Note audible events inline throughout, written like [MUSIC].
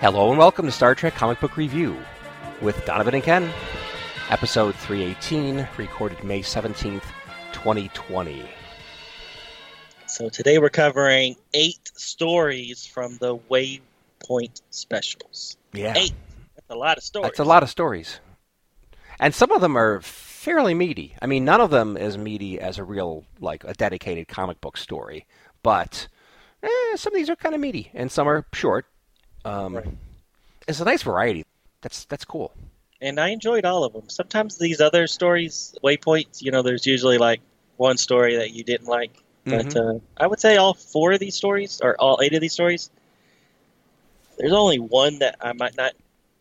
Hello and welcome to Star Trek Comic Book Review with Donovan and Ken, episode 318, recorded May 17th, 2020. So today we're covering eight stories from the Waypoint specials. Yeah. Eight. That's a lot of stories. That's a lot of stories. And some of them are fairly meaty. I mean, none of them as meaty as a real, like, a dedicated comic book story. But eh, some of these are kind of meaty, and some are short. Um, Right. It's a nice variety. That's that's cool. And I enjoyed all of them. Sometimes these other stories, Waypoints, you know, there's usually like one story that you didn't like. But Mhm. uh, I would say all four of these stories, or all eight of these stories, there's only one that I might not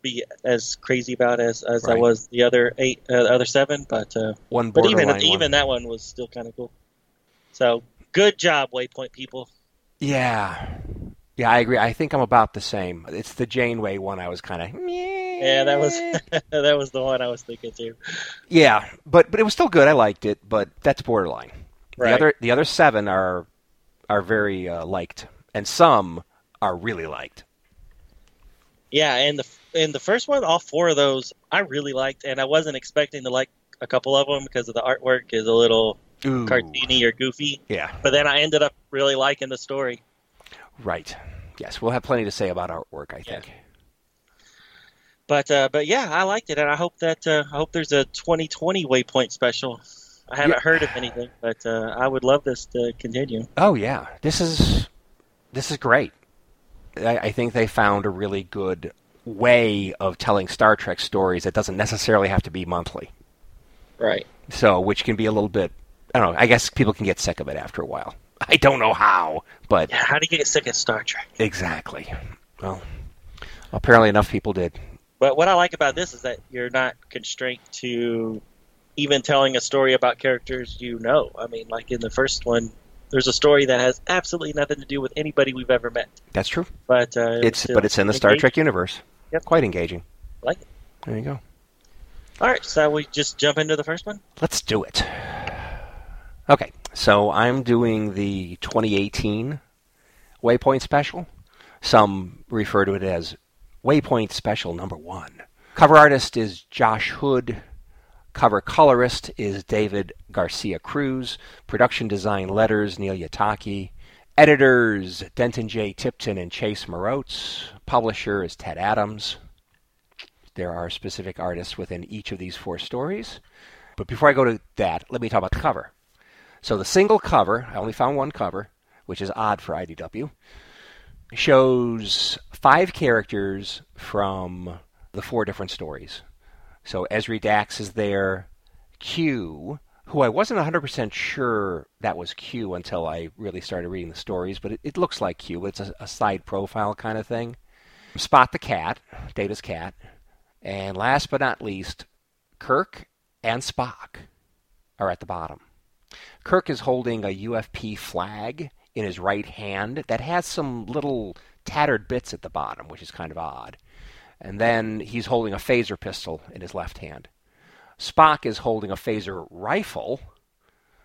be as crazy about as, as I was the other eight, uh, other seven. But uh, One but even one. even that one was still kind of cool. So good job, Waypoint people. Yeah. Yeah, I agree. I think I'm about the same. It's the Janeway one I was kind of Yeah, that was [LAUGHS] that was the one I was thinking too. Yeah, but but it was still good. I liked it, but that's borderline. Right. The other the other 7 are are very uh, liked and some are really liked. Yeah, and the in the first one, all four of those I really liked, and I wasn't expecting to like a couple of them because of the artwork is a little Ooh. cartoony or goofy. Yeah, But then I ended up really liking the story. Right. Yes, we'll have plenty to say about artwork, I Yeah. think. But uh, but yeah, I liked it, and I hope that uh, I hope there's a 2020 Waypoint special. I haven't Yeah. heard of anything, but uh, I would love this to continue. Oh yeah, this is this is great. I, I think they found a really good way of telling Star Trek stories that doesn't necessarily have to be monthly. Right. So, which can be a little bit, I don't know. I guess people can get sick of it after a while. I don't know how, but Yeah. How do you get sick of Star Trek? exactly. Well, apparently enough people did. But what I like about this is that you're not constrained to even telling a story about characters you know. I mean, like in the first one, there's a story that has absolutely nothing to do with anybody we've ever met. That's true. But uh, It's but it's in the Star. Trek universe. Yep. Quite engaging. Like it. There you go. All right, so we just jump into the first one. Let's do it. Okay, so I'm doing the 2018 Waypoint Special. Some refer to it as Waypoint Special Number One. Cover artist is Josh Hood. Cover colorist is David Garcia Cruz. Production design letters Neil Uyetake. Editors Denton J. Tipton and Chase Marotz. Publisher is Ted Adams. There are specific artists within each of these four stories. But before I go to that, let me talk about the cover. So the single cover, I only found one cover, which is odd for IDW, shows five characters from the four different stories. So Ezri Dax is there, Q, who I wasn't 100% sure that was Q until I really started reading the stories, but it, it looks like Q. It's a, a side profile kind of thing. Spot the cat, Data's cat, and last but not least, Kirk and Spock are at the bottom. Kirk is holding a UFP flag in his right hand that has some little tattered bits at the bottom, which is kind of odd. And then he's holding a phaser pistol in his left hand. Spock is holding a phaser rifle,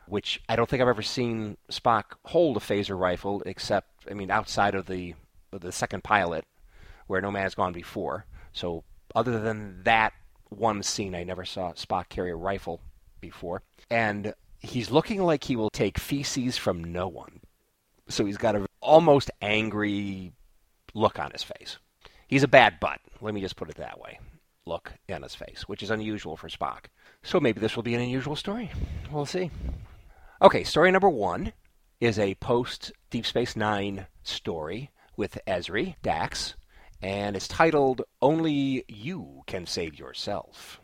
which I don't think I've ever seen Spock hold a phaser rifle, except, I mean, outside of the the second pilot, where no man has gone before. So, other than that one scene, I never saw Spock carry a rifle before. And he's looking like he will take feces from no one. So he's got an almost angry look on his face. He's a bad butt. Let me just put it that way. Look on his face, which is unusual for Spock. So maybe this will be an unusual story. We'll see. Okay, story number one is a post Deep Space Nine story with Ezri Dax, and it's titled Only You Can Save Yourself.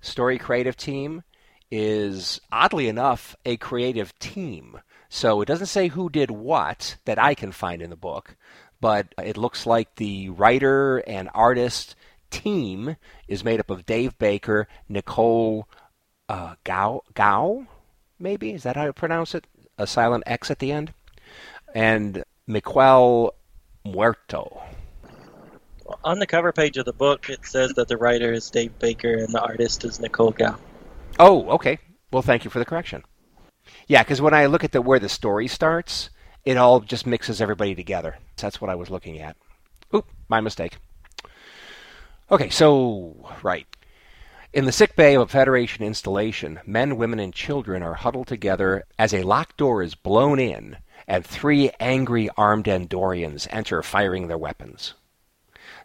Story creative team is, oddly enough, a creative team. So it doesn't say who did what that I can find in the book, but it looks like the writer and artist team is made up of Dave Baker, Nicole uh, Goux, Goux, maybe is that how you pronounce it? A silent X at the end, and Miquel Muerto. On the cover page of the book, it says that the writer is Dave Baker and the artist is Nicole Goux. Oh, okay. Well, thank you for the correction. Yeah, because when I look at the where the story starts, it all just mixes everybody together. That's what I was looking at. Oop, my mistake. Okay, so right. In the sick bay of a Federation installation, men, women, and children are huddled together as a locked door is blown in and three angry armed Andorians enter firing their weapons.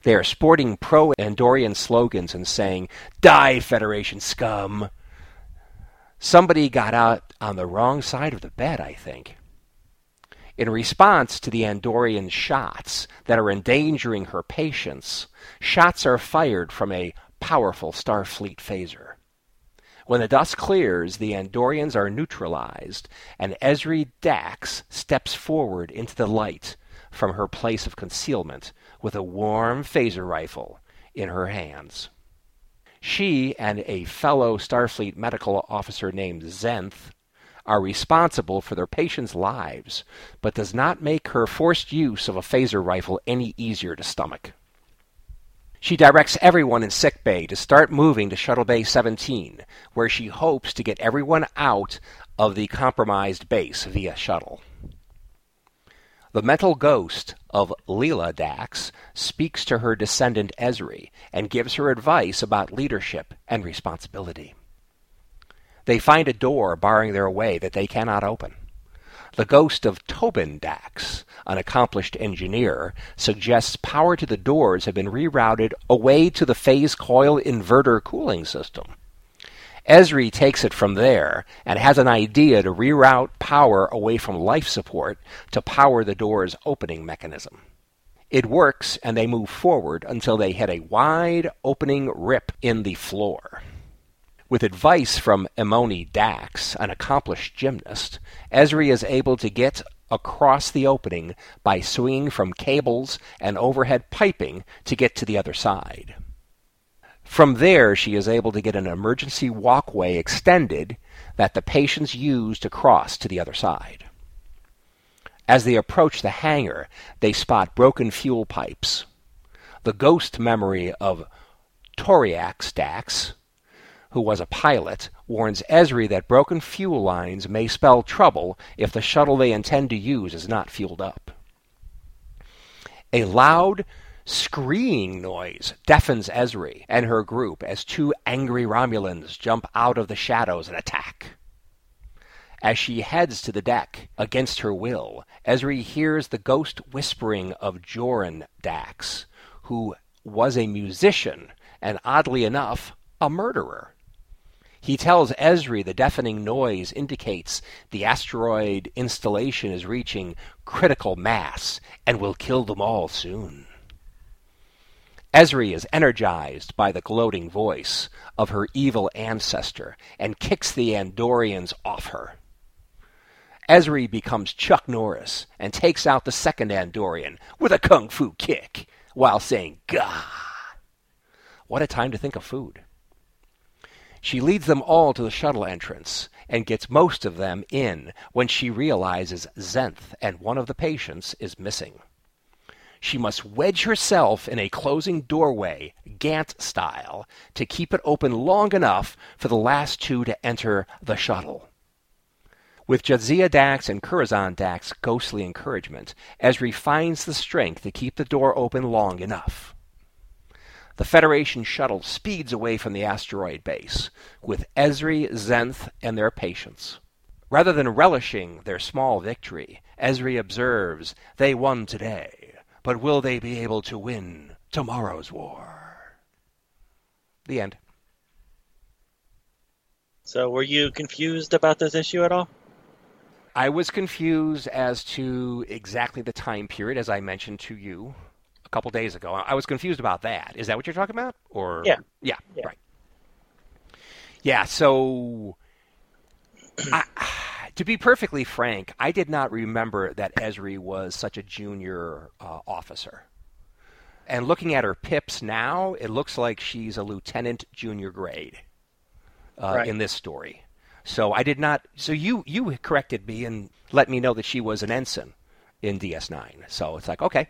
They are sporting pro Andorian slogans and saying, Die, Federation scum! Somebody got out on the wrong side of the bed, I think. In response to the Andorian shots that are endangering her patients, shots are fired from a powerful Starfleet phaser. When the dust clears, the Andorians are neutralized, and Ezri Dax steps forward into the light from her place of concealment with a warm phaser rifle in her hands. She and a fellow Starfleet medical officer named Zenth are responsible for their patients' lives, but does not make her forced use of a phaser rifle any easier to stomach. She directs everyone in sick bay to start moving to Shuttle Bay 17, where she hopes to get everyone out of the compromised base via shuttle. The mental ghost of Lela Dax speaks to her descendant Ezri and gives her advice about leadership and responsibility. They find a door barring their way that they cannot open. The ghost of Tobin Dax, an accomplished engineer, suggests power to the doors have been rerouted away to the phase coil inverter cooling system. Ezri takes it from there and has an idea to reroute power away from life support to power the door's opening mechanism. It works, and they move forward until they hit a wide opening rip in the floor. With advice from Emony Dax, an accomplished gymnast, Ezri is able to get across the opening by swinging from cables and overhead piping to get to the other side. From there, she is able to get an emergency walkway extended that the patients use to cross to the other side. As they approach the hangar, they spot broken fuel pipes. The ghost memory of Torias Dax who was a pilot, warns Ezri that broken fuel lines may spell trouble if the shuttle they intend to use is not fueled up. A loud, screeing noise deafens Ezri and her group as two angry Romulans jump out of the shadows and attack. As she heads to the deck, against her will, Ezri hears the ghost whispering of Joran Dax, who was a musician and, oddly enough, a murderer. He tells Ezri the deafening noise indicates the asteroid installation is reaching critical mass and will kill them all soon. Ezri is energized by the gloating voice of her evil ancestor and kicks the Andorians off her. Ezri becomes Chuck Norris and takes out the second Andorian with a kung fu kick while saying, Gah! What a time to think of food. She leads them all to the shuttle entrance and gets most of them in when she realizes Zenth and one of the patients is missing. She must wedge herself in a closing doorway, Gant style, to keep it open long enough for the last two to enter the shuttle. With Jadzia Dax and Curzon Dax's ghostly encouragement, Ezri finds the strength to keep the door open long enough the Federation shuttle speeds away from the asteroid base, with Ezri, Zenth, and their patients. Rather than relishing their small victory, Ezri observes, They won today, but will they be able to win tomorrow's war? The end. So, were you confused about this issue at all? I was confused as to exactly the time period, as I mentioned to you a couple days ago. I was confused about that. Is that what you're talking about? Or yeah, yeah, yeah. right. Yeah. So, I, To be perfectly frank, I did not remember that Ezri was such a junior uh, officer. And looking at her pips now, it looks like she's a lieutenant junior grade uh, Right. in this story. So I did not. So you you corrected me and let me know that she was an ensign in DS9. So it's like okay,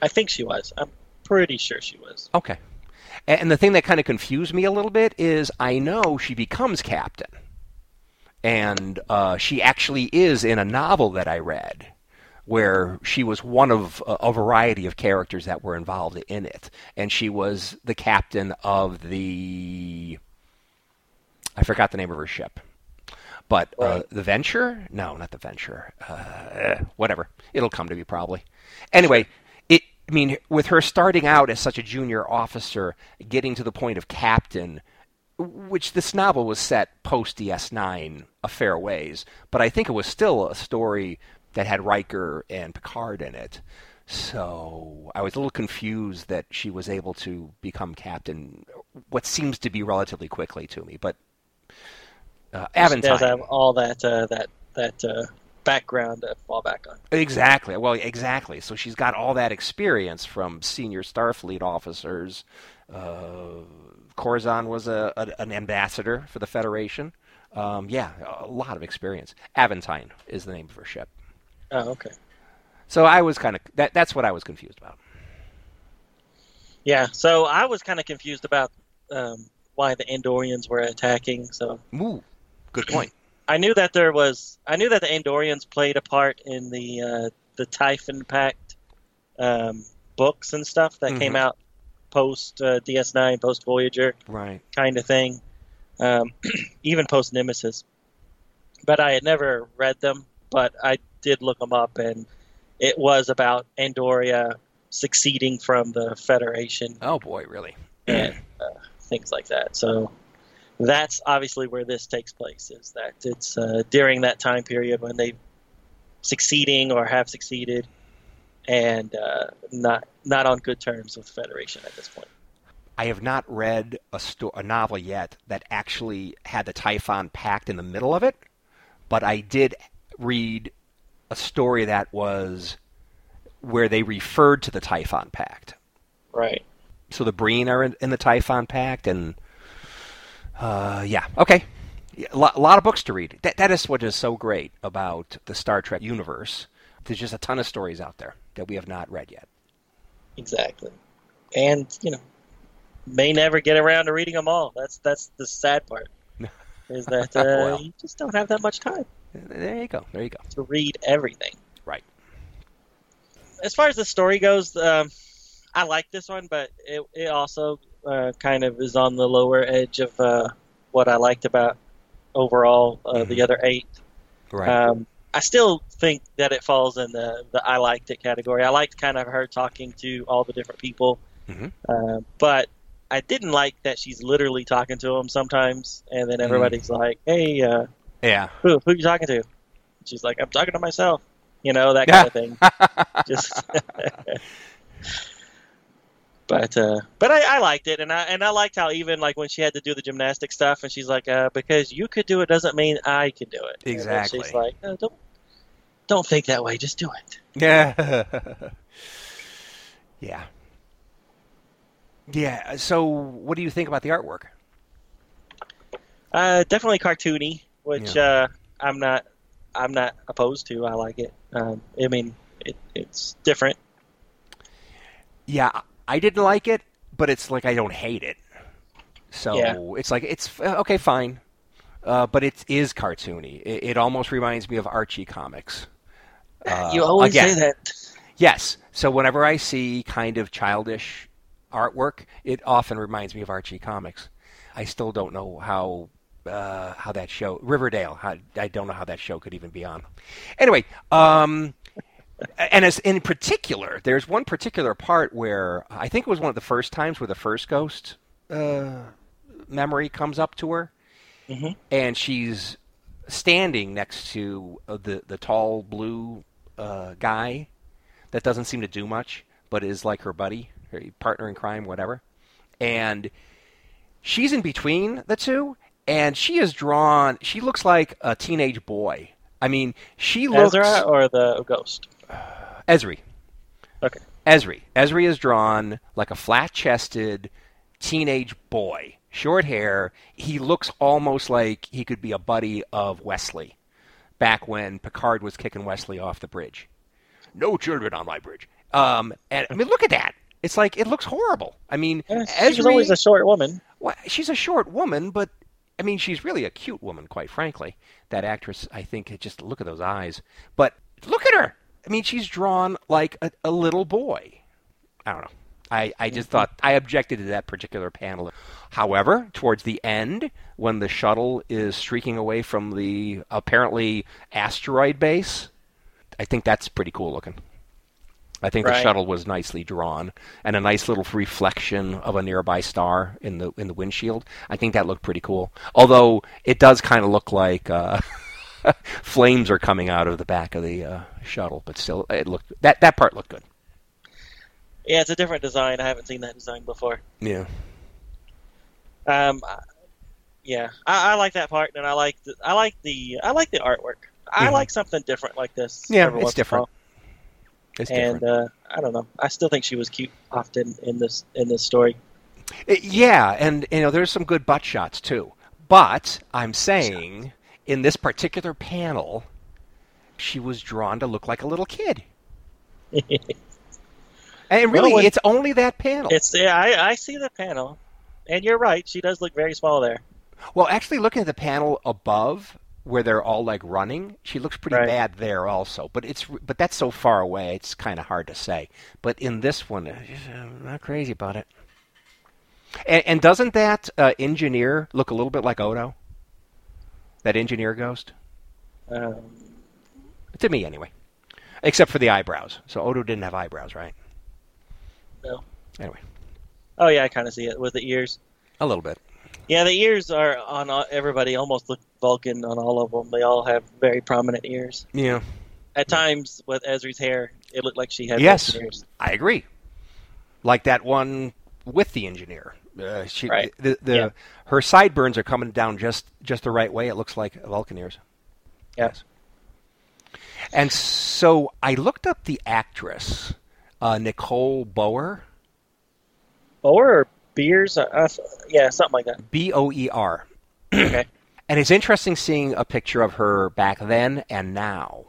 I think she was. I'm pretty sure she was. okay. And the thing that kind of confused me a little bit is I know she becomes captain, and uh, she actually is in a novel that I read where she was one of a, a variety of characters that were involved in it, and she was the captain of the. I forgot the name of her ship, but uh, Right. the Venture? No, not the Venture. Uh, whatever, it'll come to me probably. Anyway, it. I mean, with her starting out as such a junior officer, getting to the point of captain, which this novel was set post DS9 a fair ways, but I think it was still a story that had Riker and Picard in it. So I was a little confused that she was able to become captain, what seems to be relatively quickly to me. But uh, does have all that uh, that that uh, background to fall back on. exactly. Well, exactly. So she's got all that experience from senior Starfleet officers. Uh, Curzon was a, a, an ambassador for the Federation. Um, yeah, a lot of experience. Aventine is the name of her ship. Oh, okay. So I was kind of that. That's what I was confused about. Yeah. So I was kind of confused about um, why the Andorians were attacking. So Ooh, good point. [CLEARS THROAT] I knew that there was. I knew that the Andorians played a part in the uh, the Typhon Pact um, books and stuff that came Mhm. out post uh, DS9, post Voyager right. kind of thing, um, [CLEARS THROAT] even post Nemesis. But I had never read them. But I did look them up, and it was about Andoria succeeding from the Federation Oh boy, really? [CLEARS THROAT] and uh, things like that. So that's obviously where this takes place. Is that it's uh, during that time period when they succeeding or have succeeded, and uh, not not on good terms with the Federation at this point. I have not read a, sto- a novel yet that actually had the Typhon Pact in the middle of it, but I did read a story that was where they referred to the Typhon Pact. Right. So the Breen are in, in the Typhon Pact, and uh, yeah, okay. A lot, a lot of books to read. That, that is what is so great about the Star Trek universe. There's just a ton of stories out there that we have not read yet. Exactly. And you know, may never get around to reading them all. That's that's the sad part. [LAUGHS] Is that uh, Well. you just don't have that much time There you go. There you go. to read everything. Right. as far as the story goes, um, I like this one, but it, it also uh, kind of is on the lower edge of uh, what I liked about overall uh, Mhm. the other eight. Right. Um, I still think that it falls in the, the I liked it category. I liked kind of her talking to all the different people, Mhm. uh, but I didn't like that she's literally talking to them sometimes, and then everybody's like, "Hey, uh, yeah. who who you talking to?" She's like, "I'm talking to myself," you know that kind of thing. [LAUGHS] Just, [LAUGHS] [LAUGHS] but uh, but I, I liked it, and I and I liked how even like when she had to do the gymnastic stuff, and she's like, uh, "Because you could do it doesn't mean I can do it." And Exactly. she's like, "Uh, "Don't don't think that way. Just do it." Yeah. [LAUGHS] yeah. Yeah. So, what do you think about the artwork? Uh, definitely cartoony, which uh, I'm not I'm not opposed to. I like it. Um, I mean, it, it's different. Yeah, I didn't like it, but it's like I don't hate it. So Yeah. it's like it's uh, okay, fine, uh, but it is cartoony. It, it almost reminds me of Archie comics. Uh, you always again, say that. Yes. So whenever I see kind of childish artwork, it often reminds me of Archie comics. I still don't know how uh, how that show Riverdale. How, I don't know how that show could even be on. Anyway, um, and as in particular, there's one particular part where I think it was one of the first times where the first ghost uh, memory comes up to her, Mhm. and she's standing next to uh, the the tall blue uh, guy that doesn't seem to do much, but is like her buddy, her partner in crime, whatever. And she's in between the two, and she is drawn. She looks like a teenage boy. I mean, she looks Ezra or the ghost? Ezri. Okay. Ezri. Ezri is drawn like a flat-chested teenage boy, short hair. He looks almost like he could be a buddy of Wesley, back when Picard was kicking Wesley off the bridge. No children on my bridge. Um, and I mean, look at that. It's like it looks horrible. I mean, Yeah, she was always a short woman. well, she's a short woman, but I mean, she's really a cute woman, quite frankly. That actress, I think, just look at those eyes. But look at her. I mean, she's drawn like a, a little boy. I don't know. I, I just thought I objected to that particular panel. However, towards the end, when the shuttle is streaking away from the apparently asteroid base, I think that's pretty cool looking. I think the shuttle was nicely drawn and a nice little reflection of a nearby star in the in the windshield. I think that looked pretty cool. Although it does kind of look like uh, [LAUGHS] [LAUGHS] flames are coming out of the back of the uh, shuttle, but still, it looked that that part looked good. Yeah, it's a different design. I haven't seen that design before. Yeah. Um, yeah, I, I like that part, and I like the, I like the I like the artwork. I like something different like this. Yeah, it's different. It's And different. uh, I don't know. I still think she was cute often in this in this story. It- yeah, and you know, there's some good butt shots too. But I'm saying in this particular panel, she was drawn to look like a little kid. [LAUGHS] And really, when- it's only that panel. it's yeah, I, I see the panel, and you're right. She does look very small there. Well, actually, looking at the panel above where they're all like running, she looks pretty Right. bad there also. But it's but that's so far away, it's kind of hard to say. But in this one, uh, I'm not crazy about it. And, and doesn't that uh, engineer look a little bit like Odo? That engineer ghost, Um, to me anyway. Except for the eyebrows. So Odo didn't have eyebrows, right? No. Anyway, oh yeah, I kind of see it with the ears. a little bit. Yeah, the ears are on all, everybody. Almost look Vulcan on all of them. They all have very prominent ears. Yeah, At times, with Ezri's hair, it looked like she had Yes. I agree. Like that one with the engineer. Uh, she, Right. the, the, Yeah. Her sideburns are coming down just, just the right way. It looks like Vulcan ears. Yes. And so I looked up the actress, uh, Nicole Boer, Or beers, uh, uh, yeah, something like that. B O E R. Okay. [CLEARS THROAT] And it's interesting seeing a picture of her back then and now.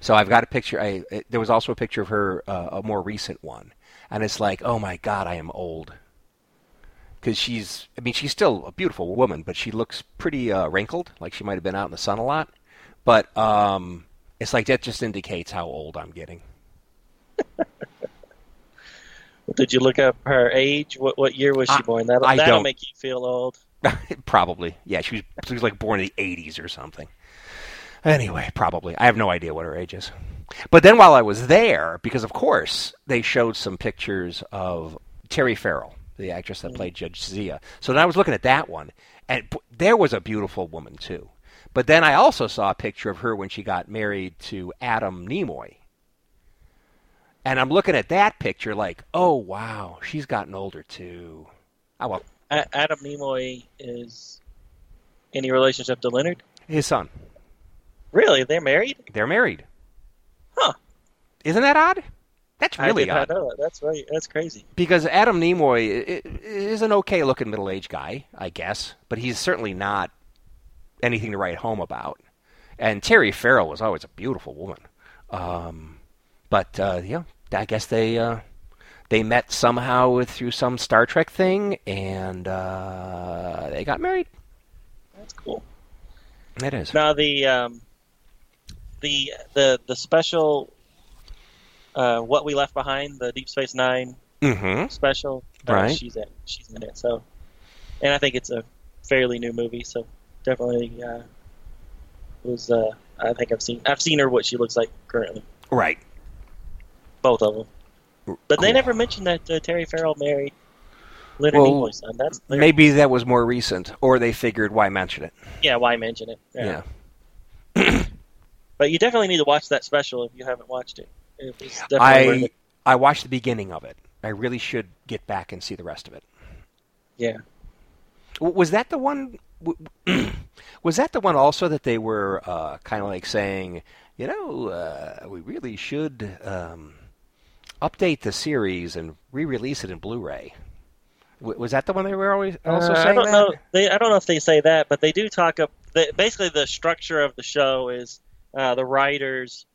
So I've got a picture. I, it, there was also a picture of her, uh, a more recent one, and it's like, oh my god, I am old. Because she's, I mean, she's still a beautiful woman, but she looks pretty uh, wrinkled, like she might have been out in the sun a lot. But um, it's like that just indicates how old I'm getting. [LAUGHS] Did you look up her age? What what year was she I- born? That'll, I that'll don't. make you feel old. [LAUGHS] probably, yeah. She was, she was like born in the '80s or something. Anyway, probably. I have no idea what her age is. But then while I was there, because of course they showed some pictures of Terry Farrell, the actress that played Jadzia. So then I was looking at that one, and there was a beautiful woman too. But then I also saw a picture of her when she got married to Adam Nimoy. And I'm looking at that picture like, oh wow, she's gotten older too. Oh well, A- Adam Nimoy is any relationship to Leonard? his son. Really? They're married? They're married. Huh. Isn't that odd? That's really odd. know that. That's right. That's crazy. Because Adam Nimoy is an okay looking middle aged guy, I guess, but he's certainly not anything to write home about. And Terry Farrell was always a beautiful woman. Um, but, uh, yeah, I guess they. Uh, they met somehow through some Star Trek thing, and uh, they got married. That's cool. It is. Now the um, the the the special uh, what we left behind, the Deep Space Nine Mm-hmm. special. uh, Right. She's in. She's in it. So, and I think it's a fairly new movie. So definitely uh, was. Uh, I think I've seen. I've seen her what she looks like currently. Right. Both of them. But they never mentioned that uh, Terry Farrell married Leonard Well, Nimoy's son. That's there. Maybe that was more recent, or they figured why mention it. Yeah, why mention it? Yeah. But you definitely need to watch that special if you haven't watched it. It was definitely worth I. I watched the beginning of it. I really should get back and see the rest of it. Yeah. Was that the one [CLEARS THROAT] Was that the one also that they were uh, kind of like saying, you know, uh, we really should um, update the series and re-release it in Blu-ray? W- was that the one they were always also Uh, saying? I don't that? know. They, I don't know if they say that, but they do talk up. They, basically, the structure of the show is uh, the writers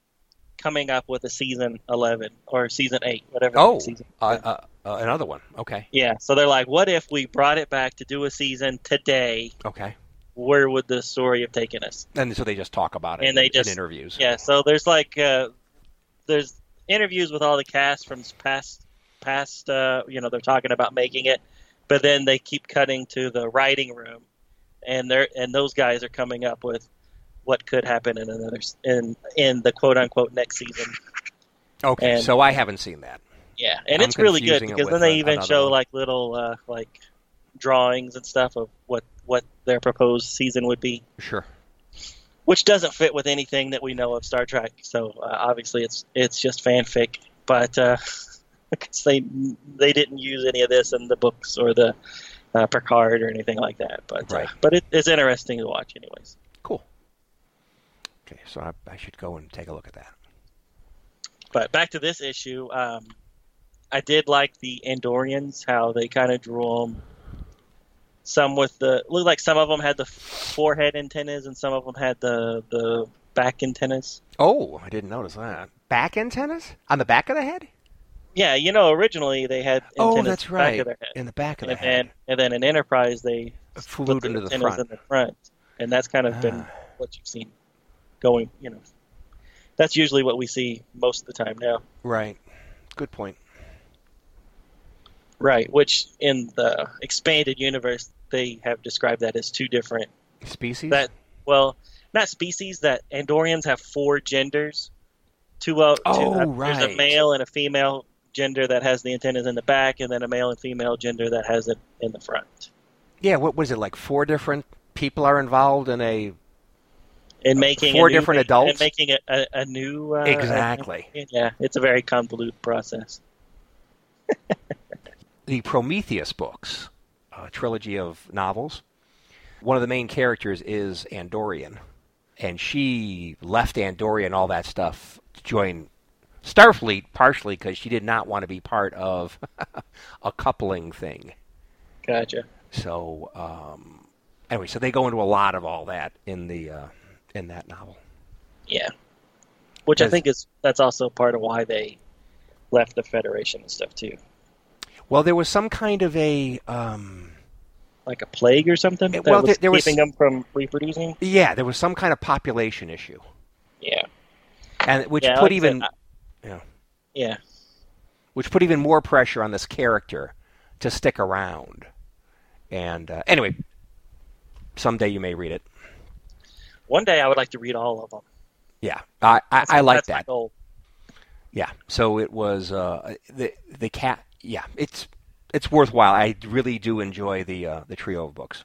coming up with a season eleven or season eight, whatever. the Oh, season. uh, uh, uh, another one. Okay, yeah. So they're like, what if we brought it back to do a season today? okay. Where would the story have taken us? And so they just talk about it And they in, just- in interviews. Yeah. So there's like uh, there's interviews with all the cast from past past. Uh, you know, they're talking about making it, but then they keep cutting to the writing room, and they're and those guys are coming up with what could happen in another in in the quote unquote next season. Okay, And- so I haven't seen that. Yeah, and I'm it's really good because then they a- even show one. like little uh, like drawings and stuff of what what their proposed season would be, Sure. which doesn't fit with anything that we know of Star Trek. So uh, obviously it's it's just fanfic, but uh, [LAUGHS] 'cause they they didn't use any of this in the books or the uh, Picard or anything like that. But Right. uh, but it, it's interesting to watch anyways. Okay, so I, I should go and take a look at that. But back to this issue, um, I did like the Andorians, how they kind of drew them. Some with the looked like some of them had the forehead antennas, and some of them had the the back antennas. Oh, I didn't notice that. Back antennas on the back of the head. Yeah, you know, originally they had antennas Oh, in that's the back right. of their head, In the back of the and head. then and then in Enterprise they Flew put into the front. in the front, and that's kind of been Ah. what you've seen going. You know, that's usually what we see most of the time now. Right. Good point. Right, which in the expanded universe they have described that as two different Species. that well, not species that Andorians have four genders. Two uh, Oh, two, uh, there's a male and a female gender that has the antennas in the back, and then a male and female gender that has it in the front. yeah. What was it like? Four different people are involved in a. And making four a new, different adults? and making a, a, a new uh, Exactly. yeah, it's a very convoluted process. [LAUGHS] the Prometheus books, a trilogy of novels. One of the main characters is Andorian, and she left Andoria and all that stuff to join Starfleet partially because she did not want to be part of [LAUGHS] a coupling thing. Gotcha. So um, anyway, so they go into a lot of all that in the uh, in that novel. Yeah, which I think is that's also part of why they left the Federation and stuff too. Well, there was some kind of a um, like a plague or something that well, was there- was- keeping them from reproducing. yeah, there was some kind of population issue, Yeah, and which Yeah, put like said, even yeah. yeah, which put even more pressure on this character to stick around. And uh, anyway, someday you may read it. One day I would like to read all of them. Yeah, I I, I like that. Yeah, so it was uh, the the cat. Yeah, it's it's worthwhile. I really do enjoy the uh, the trio of books.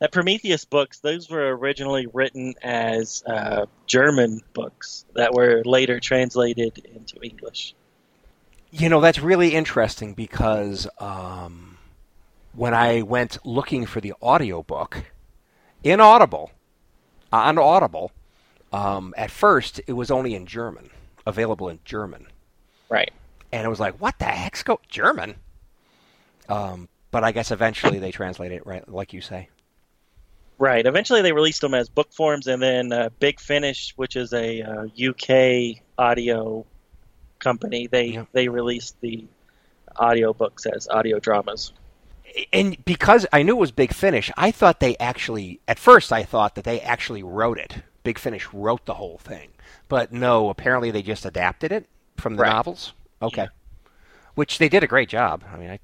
The Prometheus books; those were originally written as uh, German books that were later translated into English. You know, that's really interesting because um, when I went looking for the audiobook in Audible, on Audible, um, at first it was only in German, available in German. Right. And it was like, what the heck's go German? Um, but I guess eventually they translate it, right, like you say. Right. Eventually, they released them as book forms, and then uh, Big Finish, which is a uh, UK audio company, they Yeah. they released the audio books as audio dramas. And because I knew it was Big Finish, I thought they actually, at first, I thought that they actually wrote it. Big Finish wrote the whole thing. But no, apparently they just adapted it from the Right. novels. Okay. Yeah. Which they did a great job. I mean, I.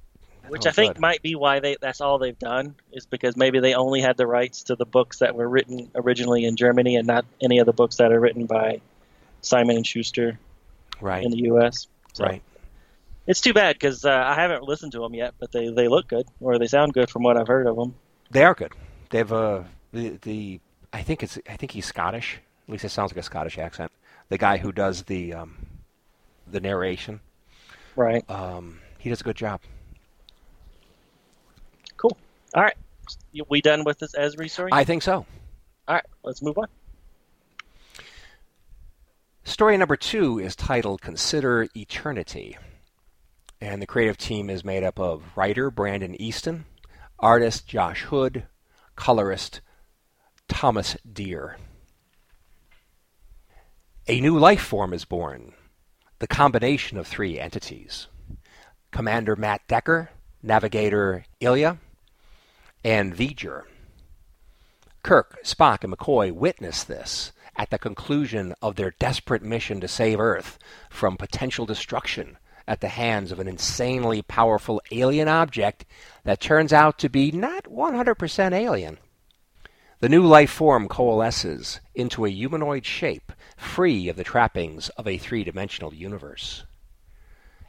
Which oh, I think good. might be why they that's all they've done is because maybe they only had the rights to the books that were written originally in Germany and not any of the books that are written by Simon and Schuster Right. in the U.S. So Right. It's too bad because uh, I haven't listened to them yet, but they, they look good or they sound good from what I've heard of them. They are good. They've uh the the I think it's I think he's Scottish. At least it sounds like a Scottish accent. The guy who does the um, the narration, Right. um, he does a good job. Cool. All right. we done with this Ezri story? I think so. All right, let's move on. Story number two is titled Consider Eternity. And the creative team is made up of writer Brandon Easton, artist Josh Hood, colorist Thomas Deer. A new life form is born, the combination of three entities. Commander Matt Decker, Navigator Ilia, and V'ger. Kirk, Spock, and McCoy witness this at the conclusion of their desperate mission to save Earth from potential destruction at the hands of an insanely powerful alien object that turns out to be not 100% alien. The new life form coalesces into a humanoid shape, free of the trappings of a three dimensional universe.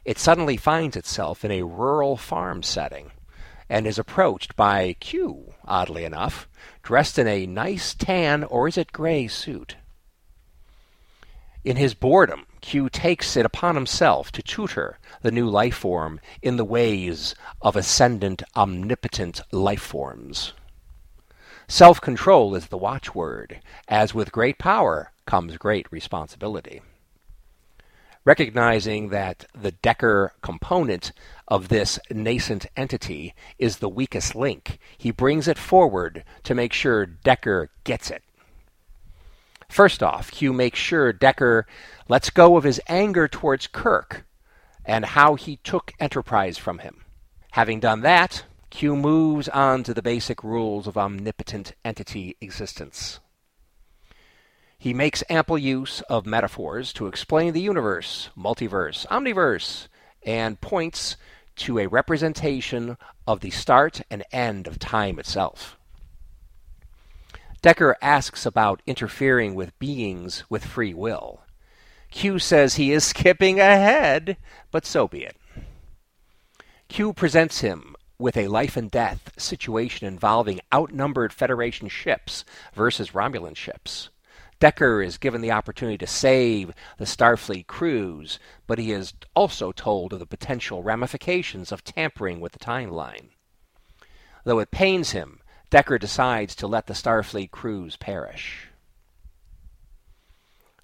It suddenly finds itself in a rural farm setting and is approached by Q, oddly enough, dressed in a nice tan or is it gray suit. In his boredom, Q takes it upon himself to tutor the new life form in the ways of ascendant, omnipotent life forms. Self control is the watchword, as with great power comes great responsibility. Recognizing that the Decker component of this nascent entity is the weakest link, he brings it forward to make sure Decker gets it. First off, Q makes sure Decker lets go of his anger towards Kirk and how he took Enterprise from him. Having done that, Q moves on to the basic rules of omnipotent entity existence. He makes ample use of metaphors to explain the universe, multiverse, omniverse, and points to a representation of the start and end of time itself. Decker asks about interfering with beings with free will. Q says he is [LAUGHS] skipping ahead, but so be it. Q presents him with a life and death situation involving outnumbered Federation ships versus Romulan ships. Decker is given the opportunity to save the Starfleet crews, but he is also told of the potential ramifications of tampering with the timeline. Though it pains him, Decker decides to let the Starfleet crews perish.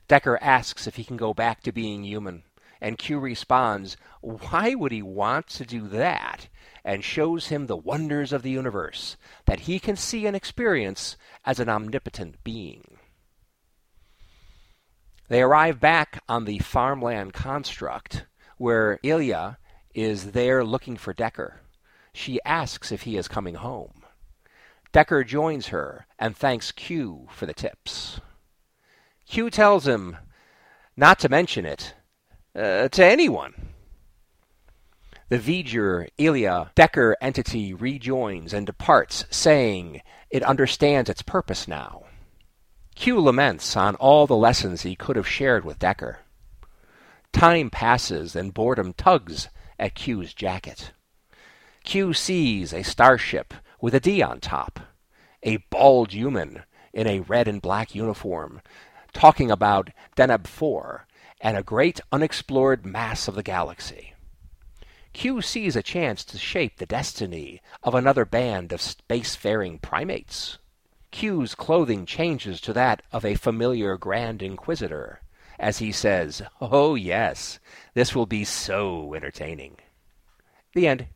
Decker asks if he can go back to being human, and Q responds, Why would he want to do that? and shows him the wonders of the universe that he can see and experience as an omnipotent being. They arrive back on the farmland construct where Ilia is there looking for Decker. She asks if he is coming home. Decker joins her and thanks Q for the tips. Q tells him not to mention it uh, to anyone. The V'ger, Ilia, Decker entity rejoins and departs, saying it understands its purpose now. Q laments on all the lessons he could have shared with Decker. Time passes and boredom tugs at Q's jacket. Q sees a starship with a D on top, a bald human in a red and black uniform, talking about Deneb 4 and a great unexplored mass of the galaxy. Q sees a chance to shape the destiny of another band of spacefaring primates. Q's clothing changes to that of a familiar Grand Inquisitor as he says, Oh, yes, this will be so entertaining. The end.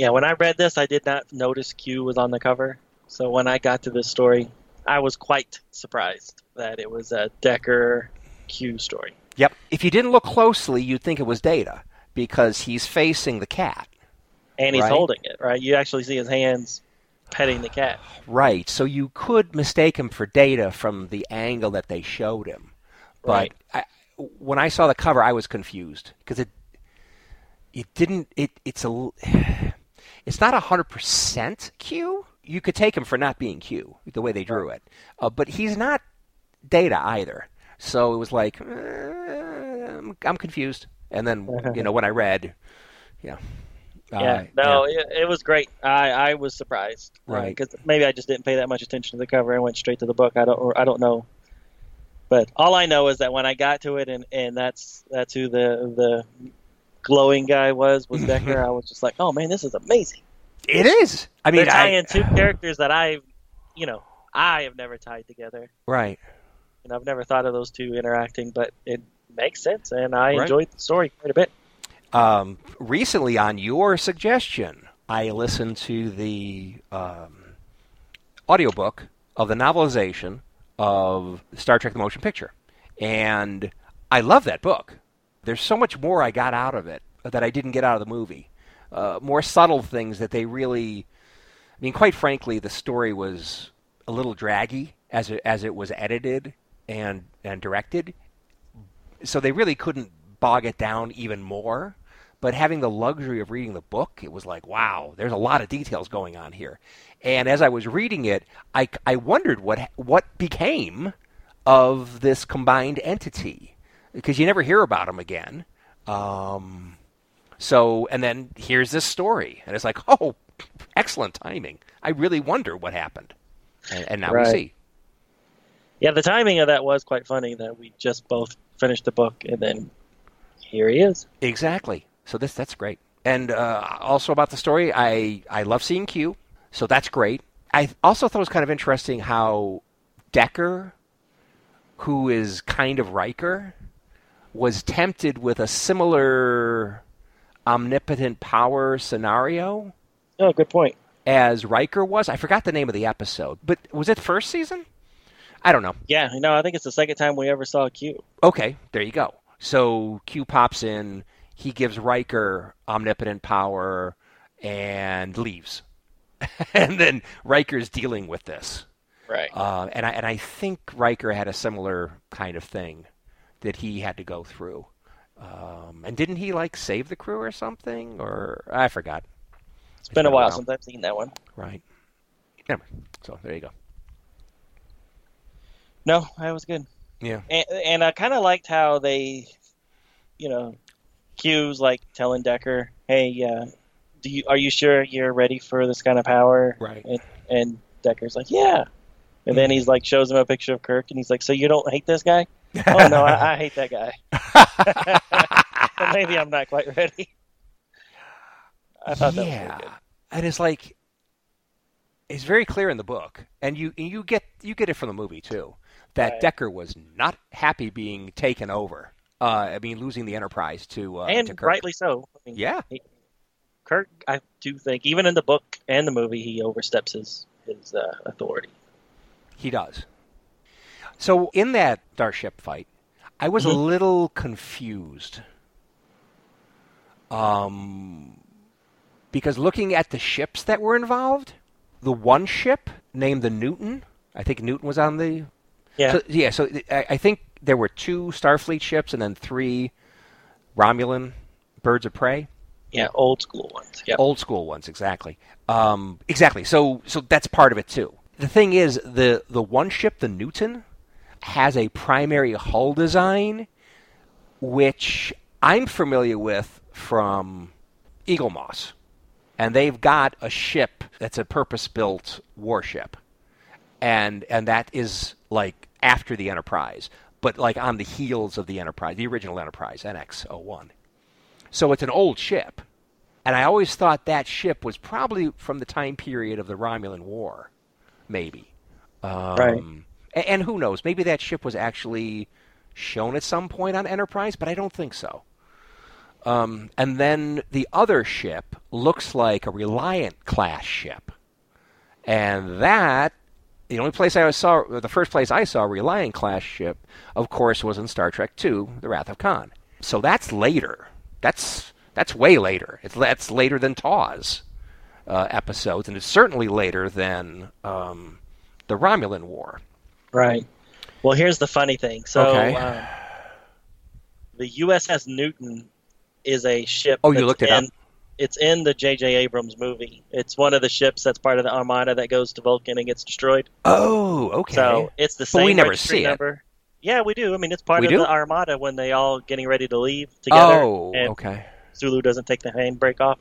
Yeah, when I read this, I did not notice Q was on the cover. So when I got to this story, I was quite surprised that it was a Decker Q story. Yep. If you didn't look closely, you'd think it was Data because he's facing the cat. And he's right? holding it, right? You actually see his hands petting the cat. [SIGHS] Right. So you could mistake him for Data from the angle that they showed him. But Right. I, when I saw the cover, I was confused because it it didn't it it's a it's not hundred percent Q. You could take him for not being Q the way they drew it, uh, but he's not Data either. So it was like uh, I'm, I'm confused. And then [LAUGHS] you know when I read, yeah, Yeah, uh, no, It, it was great. I, I was surprised, Right. Because maybe I just didn't pay that much attention to the cover and went straight to the book. I don't, or I don't know. But all I know is that when I got to it, and, and that's that's who the the glowing guy was was [LAUGHS] Decker. I was just like, oh man, this is amazing. It is. I mean, They're I, tying two characters that I, you know, I have never tied together, right. and I've never thought of those two interacting, but it makes sense, and I Right. enjoyed the story quite a bit. Um, recently, on your suggestion, I listened to the um, audiobook of the novelization of Star Trek: The Motion Picture, and I love that book. There's so much more I got out of it that I didn't get out of the movie. Uh, more subtle things that they really. I mean, quite frankly, the story was a little draggy as it, as it was edited and and directed so they really couldn't bog it down even more. But having the luxury of reading the book, it was like, wow, there's a lot of details going on here. And as I was reading it, I, I wondered what what became of this combined entity because you never hear about them again. Um, so, and then here's this story, and it's like, oh, excellent timing. I really wonder what happened, and, and now Right. we see. Yeah, the timing of that was quite funny. That we just both finished the book, and then here he is. Exactly. So this that's great. And uh, also about the story, I I love seeing Q, so that's great. I also thought it was kind of interesting how Decker, who is kind of Riker, was tempted with a similar omnipotent power scenario Oh, good point. as Riker was. I forgot the name of the episode, but was it first season? I don't know. Yeah, no, I think it's the second time we ever saw Q. Okay, there you go. So Q pops in, he gives Riker omnipotent power and leaves. [LAUGHS] and then Riker's dealing with this. Right. Uh, and I and I think Riker had a similar kind of thing that he had to go through. Um, and didn't he like save the crew or something? Or I forgot. It's been a been a while while. since I've seen that one. Right. Anyway, so there you go. No, that was good. Yeah. And, and I kind of liked how they, you know, Q's like telling Decker, "Hey, uh, do you are you sure you're ready for this kind of power?" Right. And, and Decker's like, "Yeah." And then he's like, shows him a picture of Kirk, and he's like, "So you don't hate this guy?" Oh no, I, I hate that guy. [LAUGHS] Maybe I'm not quite ready. I thought that was yeah, really good. and it's like it's very clear in the book, and you and you get you get it from the movie too, that Right. Decker was not happy being taken over. Uh, I mean, losing the Enterprise to uh, and to rightly so. I mean, Yeah, Kirk, I do think, even in the book and the movie, he oversteps his his uh, authority. he does. So in that Starship fight, I was a Mhm. little confused. Um, because looking at the ships that were involved, the one ship named the Newton, I think Newton was on the Yeah, So, yeah, so I, I think there were two Starfleet ships and then three Romulan birds of prey, yeah, old school ones. Yeah, old school ones, exactly. Um, exactly. So, so that's part of it too. The thing is, the the one ship, the Newton, has a primary hull design, which I'm familiar with from Eaglemoss, and they've got a ship that's a purpose-built warship, and and that is like after the Enterprise, but like on the heels of the Enterprise, the original Enterprise, NX-01. So it's an old ship, and I always thought that ship was probably from the time period of the Romulan War, maybe. Um, Right. And who knows? Maybe that ship was actually shown at some point on Enterprise, but I don't think so. Um, and then the other ship looks like a Reliant class ship, and that the only place I saw, the first place I saw a Reliant class ship, of course, was in Star Trek II: The Wrath of Khan. So that's later. That's that's way later. It's that's later than TOS uh, episodes, and it's certainly later than um, the Romulan War. Right. Well, here's the funny thing. So, Okay. um, the USS Newton is a ship. Oh, you looked it in, up? It's in the J.J. Abrams movie. It's one of the ships that's part of the Armada that goes to Vulcan and gets destroyed. Oh, okay. So it's the same. But we never see it. number. Yeah, we do. I mean, it's part We of do? the Armada when they all getting ready to leave together. oh, okay. Sulu doesn't take the handbrake off.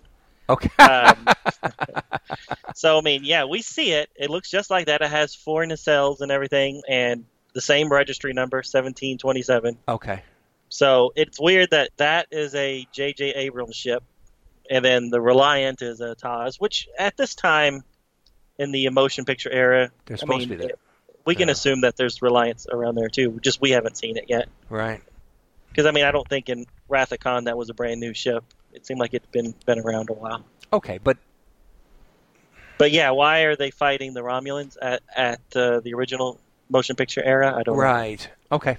Okay. Um, [LAUGHS] [LAUGHS] so I mean, yeah, we see it. It looks just like that. It has four nacelles and everything, and the same registry number, seventeen twenty seven. okay. So it's weird that that is a J.J. Abrams ship, and then the Reliant is a Taz, which at this time in the motion picture era, They're I supposed mean, to be there. we can Yeah. assume that there's Reliance around there too. Just we haven't seen it yet. Right. Because I mean, I don't think in Wrath of Khan that was a brand new ship. It seemed like it'd been been around a while. Okay, but But yeah, why are they fighting the Romulans at at uh, the original motion picture era? I don't know. right. Okay.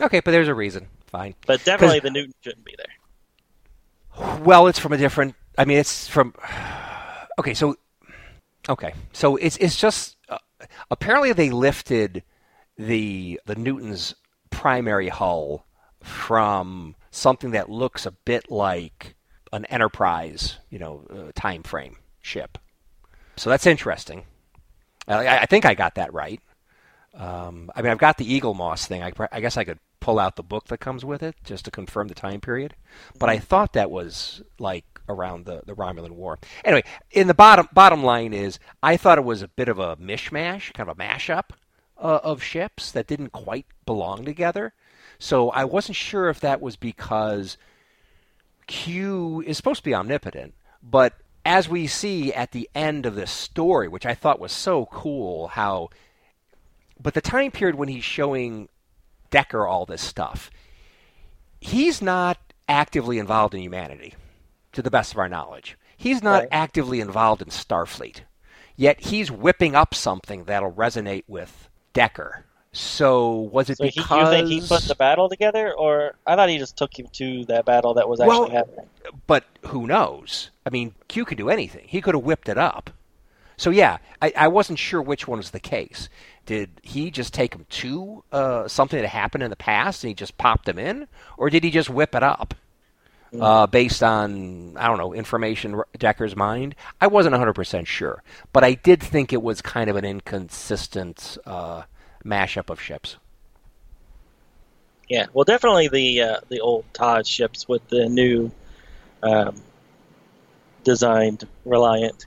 Okay, but there's a reason. Fine. But definitely the Newton shouldn't be there. Well, it's from a different. I mean, it's from. [SIGHS] Okay, so. Okay, so it's it's just uh, apparently they lifted the the Newton's primary hull from something that looks a bit like an Enterprise, you know, uh, time frame ship. So that's interesting. I, I think I got that right. Um, I mean, I've got the Eaglemoss thing. I, I guess I could pull out the book that comes with it just to confirm the time period. But I thought that was like around the, the Romulan War. Anyway, in the bottom bottom line is I thought it was a bit of a mishmash, kind of a mashup uh, of ships that didn't quite belong together. So I wasn't sure if that was because Q is supposed to be omnipotent, but as we see at the end of this story, which I thought was so cool, how but the time period when he's showing Decker all this stuff, he's not actively involved in humanity, to the best of our knowledge. He's not Right. actively involved in Starfleet. Yet he's whipping up something that'll resonate with Decker. So was it So he, because you think he put the battle together, or I thought he just took him to that battle that was actually Well- happening. but who knows? I mean, Q could do anything. He could have whipped it up. So yeah, I, I wasn't sure which one was the case. Did he just take him to uh, something that happened in the past and he just popped him in, or did he just whip it up uh, based on I don't know information Decker's mind? I wasn't 100 percent sure, but I did think it was kind of an inconsistent uh, mashup of ships. Yeah, well, definitely the uh, the old TOS ships with the new um, designed Reliant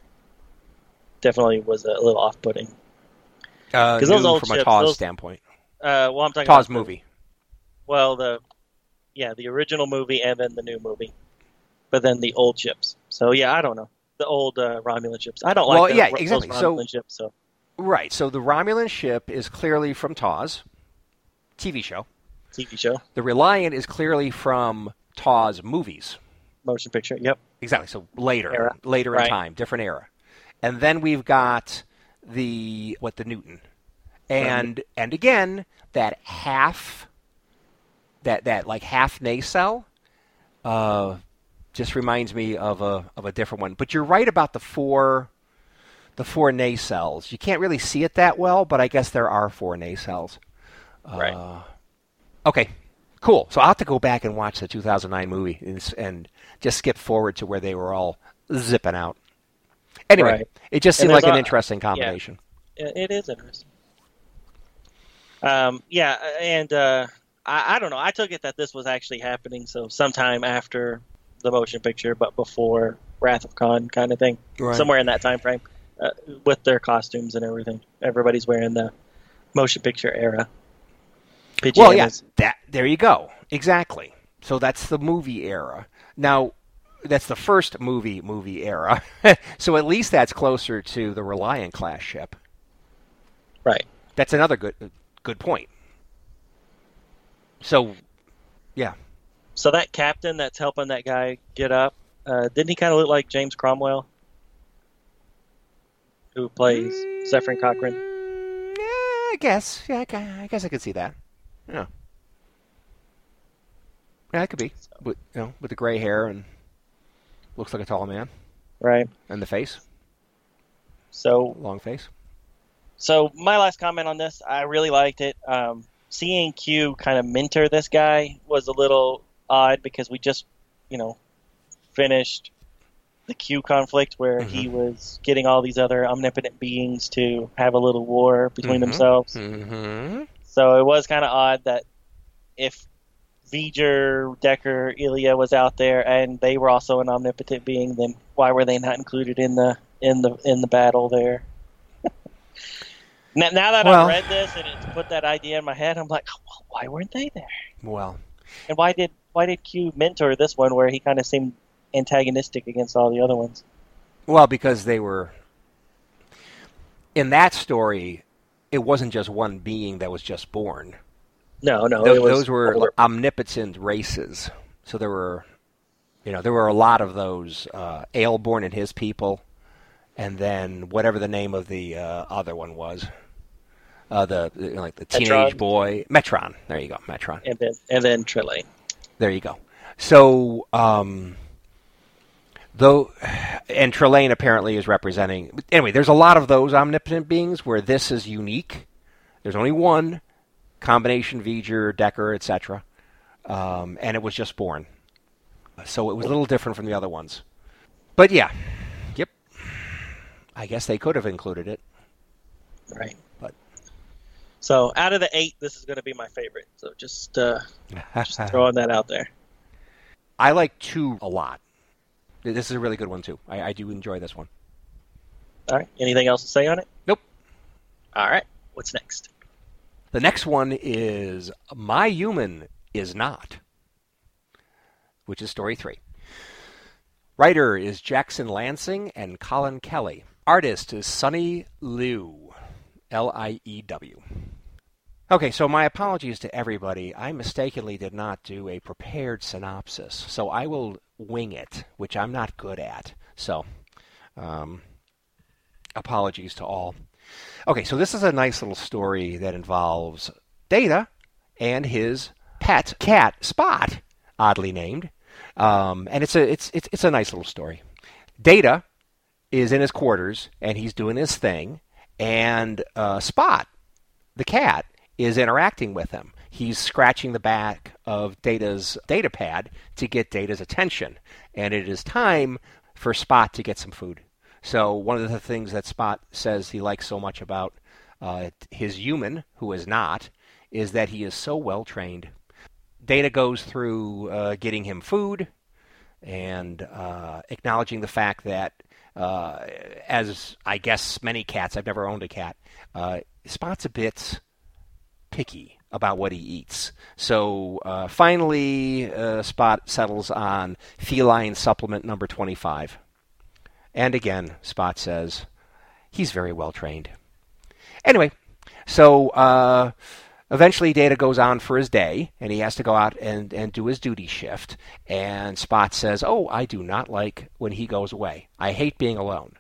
definitely was a little off-putting. Uh, 'Cause those new old from a ships, TOS those- standpoint, Uh, well, I'm talking TOS about the- movie. well, the yeah, the original movie and then the new movie, but then the old ships. So yeah, I don't know the old uh, Romulan ships. I don't like Well, the, yeah, those exactly. So- Romulan ships. So Right. So the Romulan ship is clearly from TOS, TV show. TV show, The Reliant is clearly from TOS movies. Motion picture. Yep. Exactly. So later, Era. later in Right. time, different era. And then we've got the what the Newton, and and again that half, that that like half nacelle, uh, just reminds me of a of a different one. But you're right about the four, the four nacelles. You can't really see it that well, but I guess there are four nacelles. Right. Uh, okay, cool. So I'll have to go back and watch the 2009 movie and, and just skip forward to where they were all zipping out. Anyway, Right. it just seemed like an interesting combination. It, it is interesting. Um, yeah, and uh, I, I don't know. I took it that this was actually happening, so sometime after the motion picture, but before Wrath of Khan, kind of thing, Right. somewhere in that time frame, uh, with their costumes and everything. Everybody's wearing the motion picture era. Well, yeah, pajamas. that there you go. Exactly. So that's the movie era. Now, that's the first movie movie era. [LAUGHS] so at least that's closer to the Reliant class ship. right. That's another good good point. So, yeah. So that captain that's helping that guy get up, uh, didn't he kind of look like James Cromwell, who plays Zefram Cochrane? Mm, Yeah, I guess. Yeah, I, I guess I could see that. Yeah. Yeah, it could be. With you know, with the gray hair and looks like a tall man, Right. and the face, So long face. So my last comment on this, I really liked it. Um, seeing Q kind of mentor this guy was a little odd because we just, you know, finished the Q conflict where he was getting all these other omnipotent beings to have a little war between Mhm. themselves. Mm-hmm. So it was kind of odd that if V'ger, Decker, Ilia was out there and they were also an omnipotent being, then why were they not included in the in the in the battle there? [LAUGHS] now, now that Well- I've read this and it's put that idea in my head, I'm like, well, why weren't they there? Well, And why did why did Q mentor this one where he kind of seemed antagonistic against all the other ones. Well, because they were in that story, it wasn't just one being that was just born. No, no, those, those were older. omnipotent races. So there were, you know, there were a lot of those. Uh, Ayelborne and his people, and then whatever the name of the uh, other one was, uh, the you know, like the teenage Metron. boy Metron. There you go, Metron. and then and then Trelane. There you go. So, um, though, and Trelane apparently is representing. Anyway, there's a lot of those omnipotent beings where this is unique. There's only one combination V'ger, Decker, etc. Um, and it was just born. So it was a little different from the other ones. But yeah, yep. I guess they could have included it. Right. But- so out of the eight, this is going to be my favorite. So just uh, just throwing that out there. [LAUGHS] I like two a lot. This is a really good one too. I, I do enjoy this one. All right. Anything else to say on it? Nope. All right. What's next? The next one is My Human is Not, which is story three. Writer is Jackson Lansing and Colin Kelly. Artist is Sonny Liew, L I E W. Okay, so my apologies to everybody. I mistakenly did not do a prepared synopsis, so I will wing it, which I'm not good at. So, um, apologies to all. Okay, so this is a nice little story that involves Data and his pet cat Spot, oddly named, um, and it's a it's it's it's a nice little story. Data is in his quarters and he's doing his thing, and uh, Spot, the cat, is interacting with him. He's scratching the back of Data's data pad to get Data's attention, and it is time for Spot to get some food. So one of the things that Spot says he likes so much about uh, his human, who is not, is that he is so well trained. Data goes through uh, getting him food and uh, acknowledging the fact that, uh, as I guess many cats, I've never owned a cat, uh, Spot's a bit picky about what he eats. So uh, finally, uh, Spot settles on feline supplement number 25. And again, Spot says he's very well trained. Anyway, so uh, eventually Data goes on for his day, and he has to go out and, and do his duty shift. And Spot says, Oh, I do not like when he goes away. I hate being alone.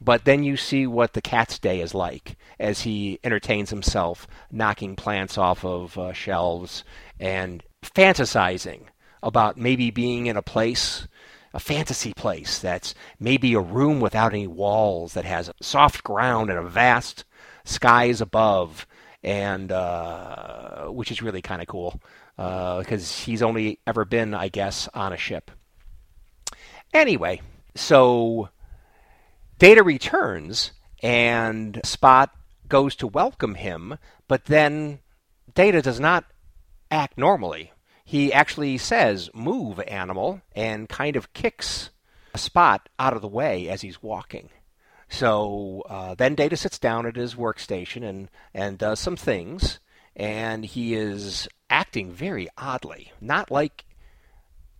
But then you see what the cat's day is like as he entertains himself, knocking plants off of uh, shelves and fantasizing about maybe being in a place, a fantasy place that's maybe a room without any walls that has soft ground and a vast skies above, and uh, which is really kind of cool because he's only ever been, I guess, on a ship. Anyway, so Data returns and Spot goes to welcome him, but then Data does not act normally. He actually says, Move, animal, and kind of kicks a Spot out of the way as he's walking. So uh, then Data sits down at his workstation and, and does some things, and he is acting very oddly, not like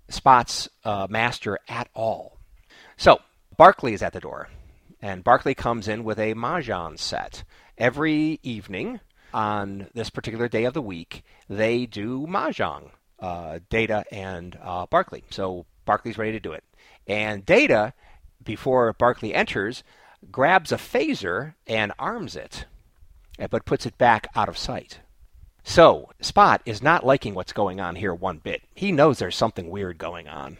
Spot's uh, master at all. So Barclay is at the door, and Barclay comes in with a mahjong set. Every evening on this particular day of the week, they do mahjong, uh, Data and uh, Barclay. So Barclay's ready to do it. And Data, before Barclay enters, grabs a phaser and arms it, eh, but puts it back out of sight. So, Spot is not liking what's going on here one bit. He knows there's something weird going on.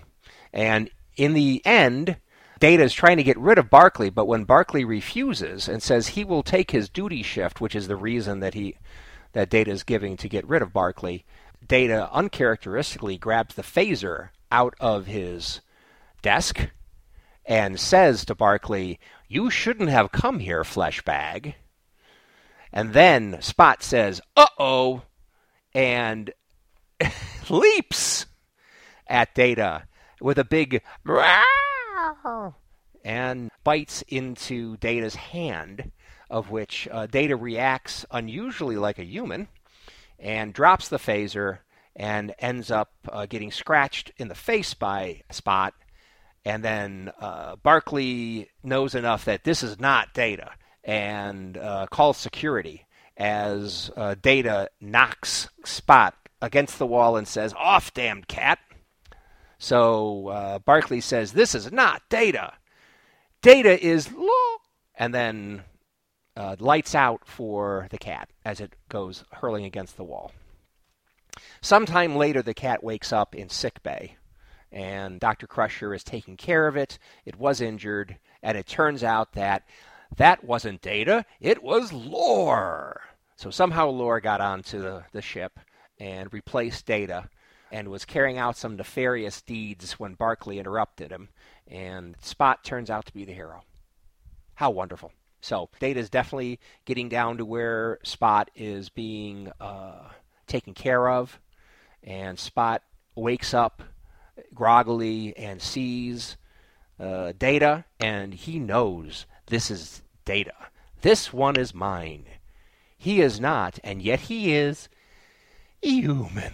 And in the end, Data is trying to get rid of Barclay, but when Barclay refuses and says he will take his duty shift, which is the reason that he that Data is giving to get rid of Barclay, Data uncharacteristically grabs the phaser out of his desk and says to Barclay, "You shouldn't have come here, flesh bag." And then Spot says, "Uh oh," and [LAUGHS] leaps at Data with a big [LAUGHS] And bites into Data's hand, of which uh, Data reacts unusually like a human and drops the phaser and ends up uh, getting scratched in the face by Spot And then uh, Barclay knows enough that this is not Data and uh, calls security as uh, Data knocks Spot against the wall and says, Off, damned cat. So uh, Barclay says, This is not Data. Data is Lore. And then uh, lights out for the cat as it goes hurling against the wall. Sometime later, the cat wakes up in sick bay, and Dr. Crusher is taking care of it. It was injured, and it turns out that that wasn't Data, it was Lore. So somehow Lore got onto the, the ship and replaced Data and was carrying out some nefarious deeds when Barclay interrupted him, and Spot turns out to be the hero. How wonderful. So Data is definitely getting down to where Spot is being uh, taken care of, and Spot wakes up groggily and sees uh, Data, and he knows this is Data. This one is mine. He is not, and yet he is human.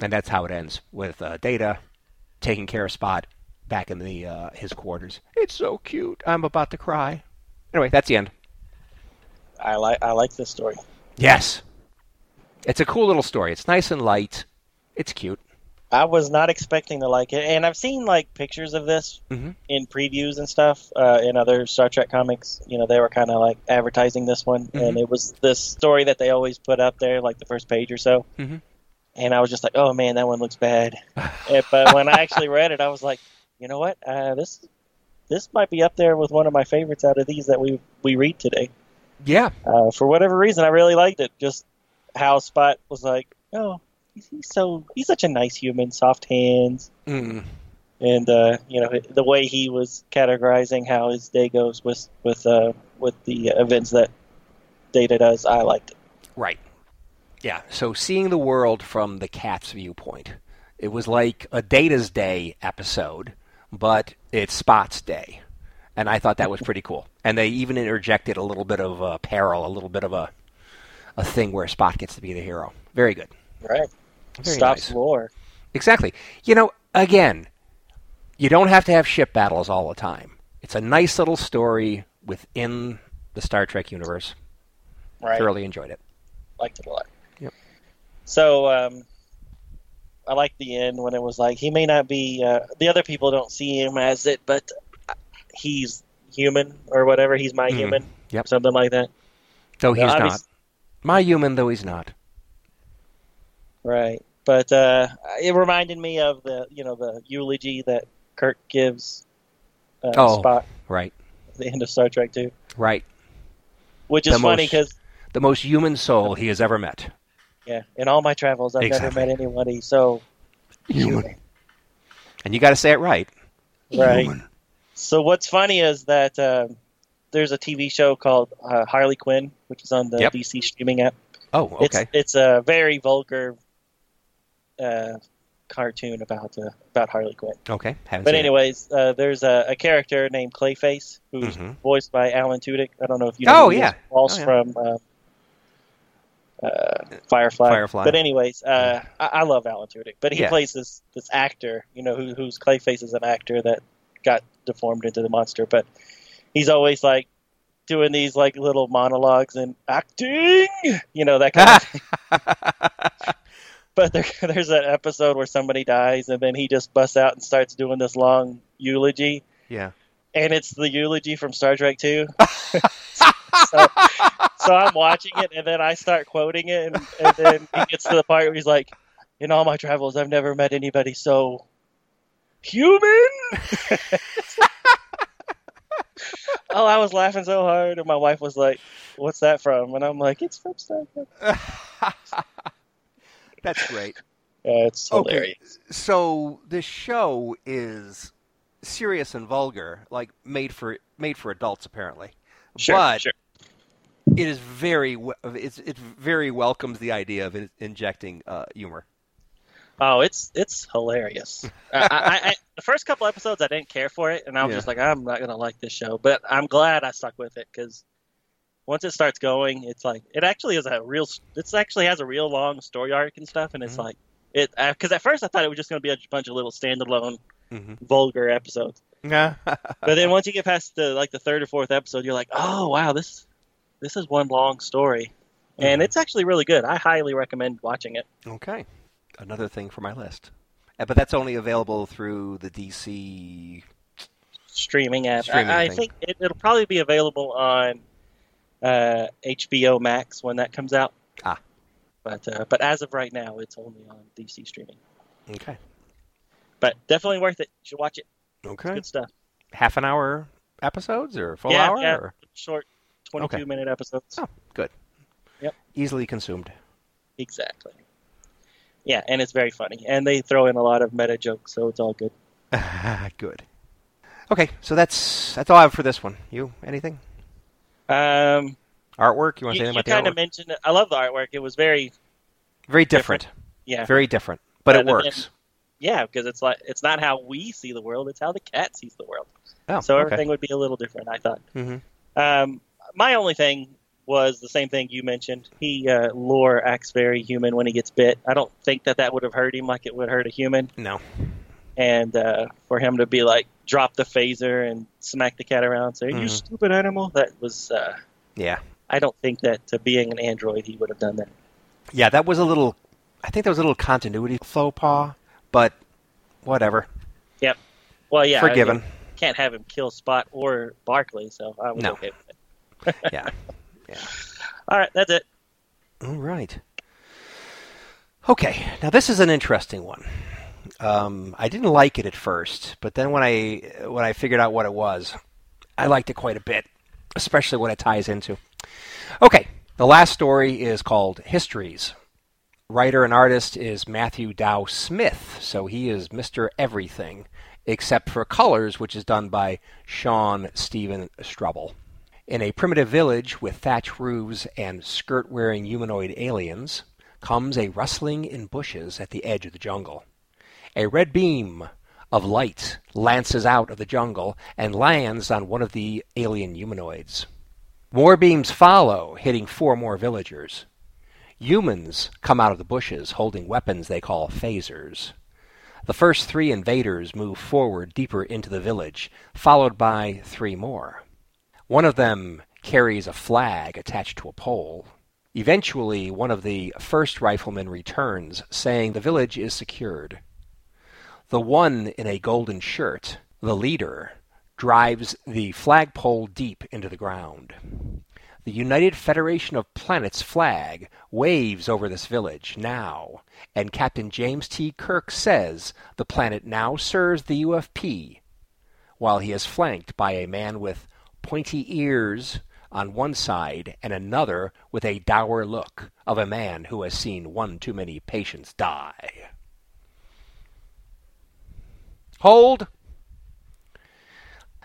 And that's how it ends with uh, Data taking care of Spot back in the uh, his quarters. It's so cute. I'm about to cry. Anyway, that's the end. I like I like this story. Yes. It's a cool little story. It's nice and light. It's cute. I was not expecting to like it, and I've seen like pictures of this mm-hmm. in previews and stuff uh, in other Star Trek comics. You know, they were kind of like advertising this one, mm-hmm. and it was this story that they always put up there, like the first page or so. Mm-hmm. And I was just like, "Oh man, that one looks bad." but when I actually read it, I was like, "You know what? Uh, this this might be up there with one of my favorites out of these that we we read today." Yeah. Uh, for whatever reason, I really liked it. Just how Spot was like, "Oh, he's so he's such a nice human, soft hands, mm. and uh, you know the way he was categorizing how his day goes with with uh, with the events that Data does. I liked it. Right. Yeah. So seeing the world from the cat's viewpoint, it was like a Data's Day episode, but it's Spot's Day, and I thought that was pretty cool. And they even interjected a little bit of uh, peril, a little bit of a a thing where Spot gets to be the hero. Very good. Right. Very Stops nice. war. Exactly. You know, again, you don't have to have ship battles all the time. It's a nice little story within the Star Trek universe. Right. Thoroughly enjoyed it. Liked it a lot. So um, I like the end when it was like he may not be. Uh, the other people don't see him as it, but he's human or whatever. He's my Mhm. human. Yep. Something like that. Though he's not. My human, though he's not. Right. But uh, it reminded me of the you know the eulogy that Kirk gives uh, Oh. Spock Right. at the end of Star Trek Two, Right. which is The funny because The most human soul he has ever met. Yeah, in all my travels I've Exactly. never met anybody so Human. And you got to say it right. Right. Human. So what's funny is that um there's a TV show called uh, Harley Quinn, which is on the Yep. DC streaming app. Oh, okay. It's it's a very vulgar uh, cartoon about uh, about Harley Quinn. okay. Haven't But anyways, uh, there's a, a character named Clayface who's Mhm. voiced by Alan Tudyk. I don't know if you know. Oh, yeah. also Oh, yeah. from uh, Firefly. Firefly. But anyways, uh, I, I love Alan Tudyk. But he Yeah. plays this this actor, you know, who, who's Clayface is an actor that got deformed into the monster. But he's always like doing these like little monologues and acting, you know, that kind of thing. [LAUGHS] [LAUGHS] But there, there's that episode where somebody dies, and then he just busts out and starts doing this long eulogy yeah. and it's the eulogy from Star Trek 2. [LAUGHS] so, so I'm watching it, and then I start quoting it, and, and then he gets to the part where he's like, "In all my travels, I've never met anybody so human." [LAUGHS] oh, I was laughing so hard, and my wife was like, "What's that from?" And I'm like, "It's from Star Trek." [LAUGHS] That's great. Yeah, it's hilarious. Okay. So the show is serious and vulgar, like made for made for adults apparently. Sure, but sure. It is very it's it very welcomes the idea of in- injecting uh, humor. Oh, it's it's hilarious. [LAUGHS] I, I, I, the first couple episodes, I didn't care for it, and I was Yeah. just like, I'm not gonna like this show. But I'm glad I stuck with it because once it starts going, it's like it actually is a real. It's actually has a real long story arc and stuff, and it's Mhm. like it because at first I thought it was just gonna be a bunch of little standalone Mhm. vulgar episodes. Yeah. [LAUGHS] But then once you get past the like the third or fourth episode, you're like, oh wow, this this is one long story, and Mhm. it's actually really good. I highly recommend watching it. okay. Another thing for my list. Uh, But that's only available through the DC. Streaming app. Streaming I, I think it, it'll probably be available on uh, HBO Max when that comes out. Ah. But uh, but as of right now, it's only on DC streaming. Okay. But definitely worth it. You should watch it. Okay. Good stuff. Half an hour episodes or full yeah, hour? yeah. Or Short, twenty-two Okay. minute episodes. Oh. good. Yep. Easily consumed. Exactly. Yeah, and it's very funny, and they throw in a lot of meta jokes, so it's all good. [LAUGHS] good. Okay, so that's that's all I have for this one. You anything? Um, Artwork? You want to say you anything about the kind of artwork? mentioned it. I love the artwork. It was very Very different. yeah, Very different. But it Rather works. yeah, because it's like it's not how we see the world; it's how the cat sees the world. Oh, so okay. everything would be a little different. I thought. hmm Um, my only thing was the same thing you mentioned. He uh, Lore acts very human when he gets bit. I don't think that that would have hurt him like it would hurt a human. No. And uh, for him to be like drop the phaser and smack the cat around, say "you Mhm. stupid animal," that was. Uh, Yeah. I don't think that to being an android he would have done that. Yeah, that was a little. I think there was a little continuity faux pas, but whatever. Yep. Well, yeah, Forgiven. I can't have him kill Spot or Barclay, so I was No. okay with [LAUGHS] it. Yeah. All right, that's it. All right. Okay, now this is an interesting one. Um, I didn't like it at first, but then when I when I figured out what it was, I liked it quite a bit, especially what it ties into. Okay, the last story is called Histories. Writer and artist is Matthew Dow Smith, so he is Mr. Everything, except for colors, which is done by Sean Stephen Strubble. In a primitive village with thatch roofs and skirt wearing humanoid aliens comes a rustling in bushes at the edge of the jungle. A red beam of light lances out of the jungle and lands on one of the alien humanoids. More beams follow, hitting four more villagers. Humans come out of the bushes holding weapons they call phasers. The first three invaders move forward deeper into the village, followed by three more. One of them carries a flag attached to a pole. Eventually, one of the first riflemen returns, saying the village is secured. The one in a golden shirt, the leader, drives the flagpole deep into the ground. The United Federation of Planets flag waves over this village now, and Captain James T. Kirk says the planet now serves the UFP, while he is flanked by a man with pointy ears on one side and another with a dour look of a man who has seen one too many patients die. Hold!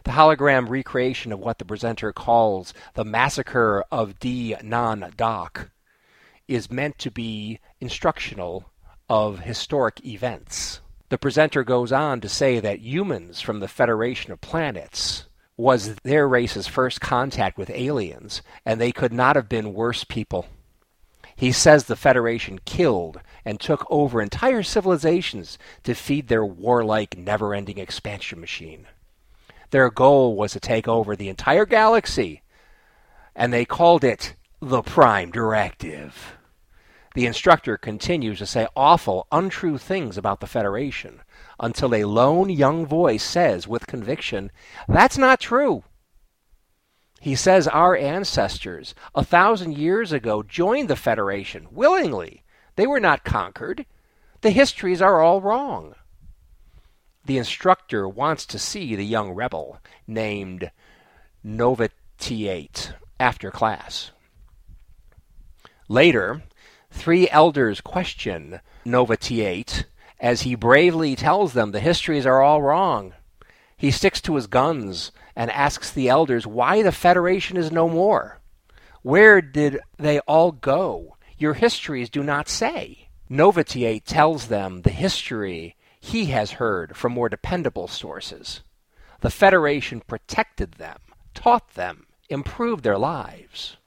The hologram recreation of what the presenter calls the massacre of D. Non Doc is meant to be instructional of historic events. The presenter goes on to say that humans from the Federation of Planets was their race's first contact with aliens, and they could not have been worse people. He says the Federation killed and took over entire civilizations to feed their warlike, never ending expansion machine. Their goal was to take over the entire galaxy, and they called it the Prime Directive. The instructor continues to say awful, untrue things about the Federation until a lone young voice says with conviction, That's not true. He says our ancestors, a thousand years ago, joined the Federation willingly. They were not conquered. The histories are all wrong. The instructor wants to see the young rebel named Novitiate after class. Later, three elders question Novitiate as he bravely tells them the histories are all wrong. He sticks to his guns and asks the elders why the Federation is no more. Where did they all go? Your histories do not say. Novitiate tells them the history he has heard from more dependable sources. The Federation protected them, taught them, improved their lives.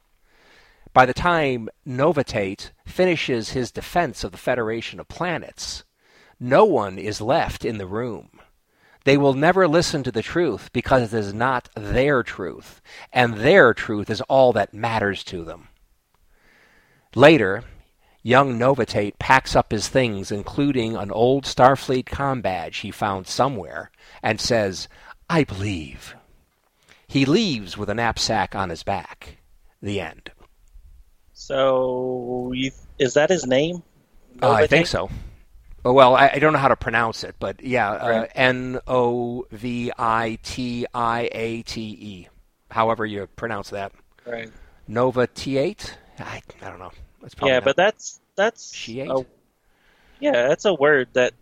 By the time Novitiate finishes his defense of the Federation of Planets, no one is left in the room. They will never listen to the truth because it is not their truth, and their truth is all that matters to them. Later, young Novitiate packs up his things, including an old Starfleet com badge he found somewhere, and says, I believe. He leaves with a knapsack on his back. The end. So, is that his name? Uh, I think so. Oh, well, I, I, don't know how to pronounce it, but yeah, uh, N O V I T I A T E. However you pronounce that. Right. Nova T8? I, I don't know. That's probably Yeah, not- but that's that's She-ate? a- yeah, that's a word that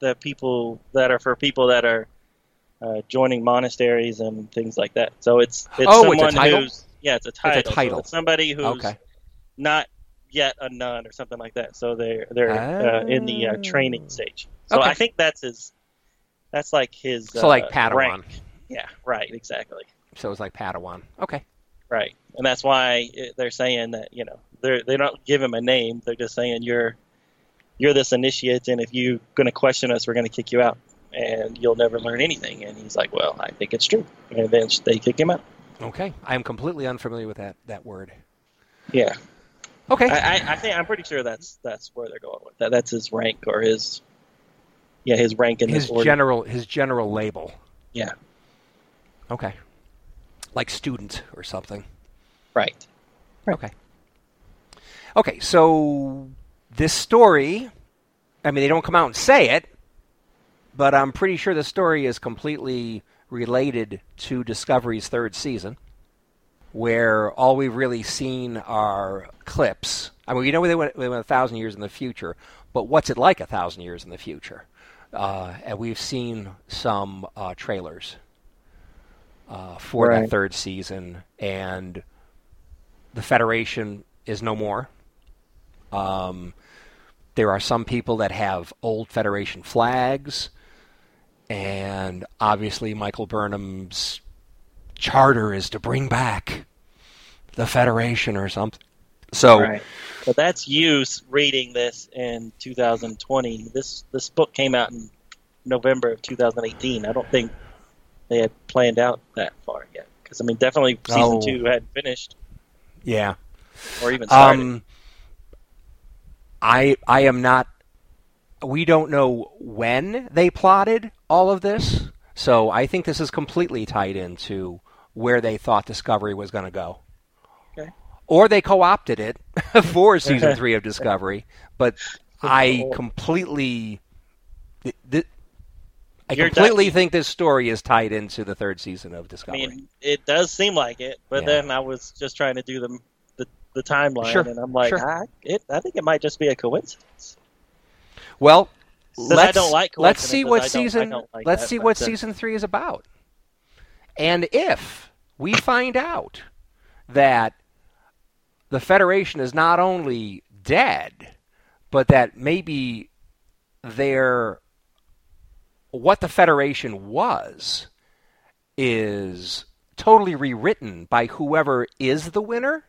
that people that are for people that are uh, joining monasteries and things like that. So it's it's Oh, it's a someone title? who's yeah, it's a title. So title. it's somebody who's Okay. not yet a nun or something like that. So they're they're uh, in the uh, training stage. So Okay. I think that's his. That's like his. So like uh, Padawan. rank. Yeah. Right. Exactly. So it's like Padawan. Okay. Right, and that's why they're saying that you know they're they don't give him a name. They're just saying you're you're this initiate, and if you're going to question us, we're going to kick you out, and you'll never learn anything. And he's like, well, I think it's true, and then they kick him out. Okay. I am completely unfamiliar with that, that word. Yeah, Okay. I, I, I think I'm pretty sure that's that's where they're going with that. That's his rank or his yeah his rank in his this order. general his general label. Yeah. Okay. Like student or something. right. Right. Okay. Okay, so this story, I mean, they don't come out and say it, but I'm pretty sure the story is completely related to Discovery's third season, where all we've really seen are clips. I mean, we know they went, they went a thousand years in the future, but what's it like a thousand years in the future? Uh, and we've seen some uh, trailers uh, for that Right. third season, and the Federation is no more. Um, there are some people that have old Federation flags, and obviously Michael Burnham's charter is to bring back the Federation or something. So, Right. But that's you reading this in 2020. This this book came out in November of 2018. I don't think they had planned out that far yet. Because I mean, definitely season Oh. two had finished yeah. or even started. Um, I I am not. We don't know when they plotted all of this, so I think this is completely tied into where they thought Discovery was going to go. Okay. Or they co-opted it [LAUGHS] for season [LAUGHS] three of Discovery, but I completely. th- th- I You're completely think this story is tied into the third season of I Discovery. mean, it does seem like it, but Yeah. then I was just trying to do the the, the timeline, Sure, and I'm like, sure. I, it, I think it might just be a coincidence. Well, let's, I don't like let's see what I season like let's that, see what uh, season three is about. And if we find out that the Federation is not only dead, but that maybe they're what the Federation was is totally rewritten by whoever is the winner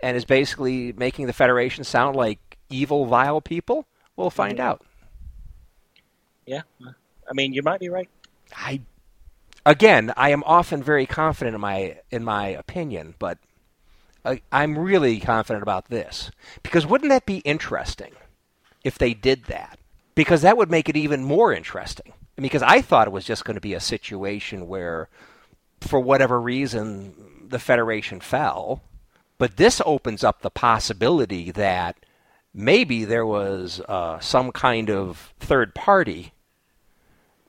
and is basically making the Federation sound like evil, vile people, we'll find out. Yeah, I mean, you might be right. I again, I am often very confident in my in my opinion, but I, I'm really confident about this because wouldn't that be interesting if they did that? Because that would make it even more interesting. Because I thought it was just going to be a situation where, for whatever reason, the Federation fell, but this opens up the possibility that maybe there was uh, some kind of third party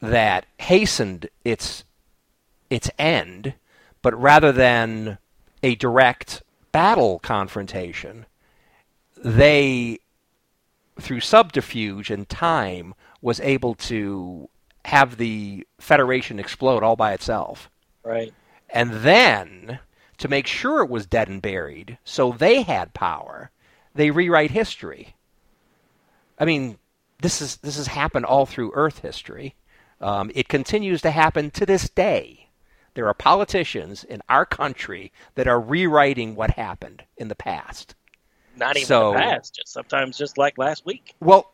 that hastened its its end, but rather than a direct battle confrontation, they through subterfuge and time was able to have the Federation explode all by itself. Right. And then, to make sure it was dead and buried, so they had power, they rewrite history. I mean, this is this has happened all through Earth history. Um, it continues to happen to this day. There are politicians in our country that are rewriting what happened in the past. Not even So- the past. Just sometimes, just like last week. [LAUGHS] Well,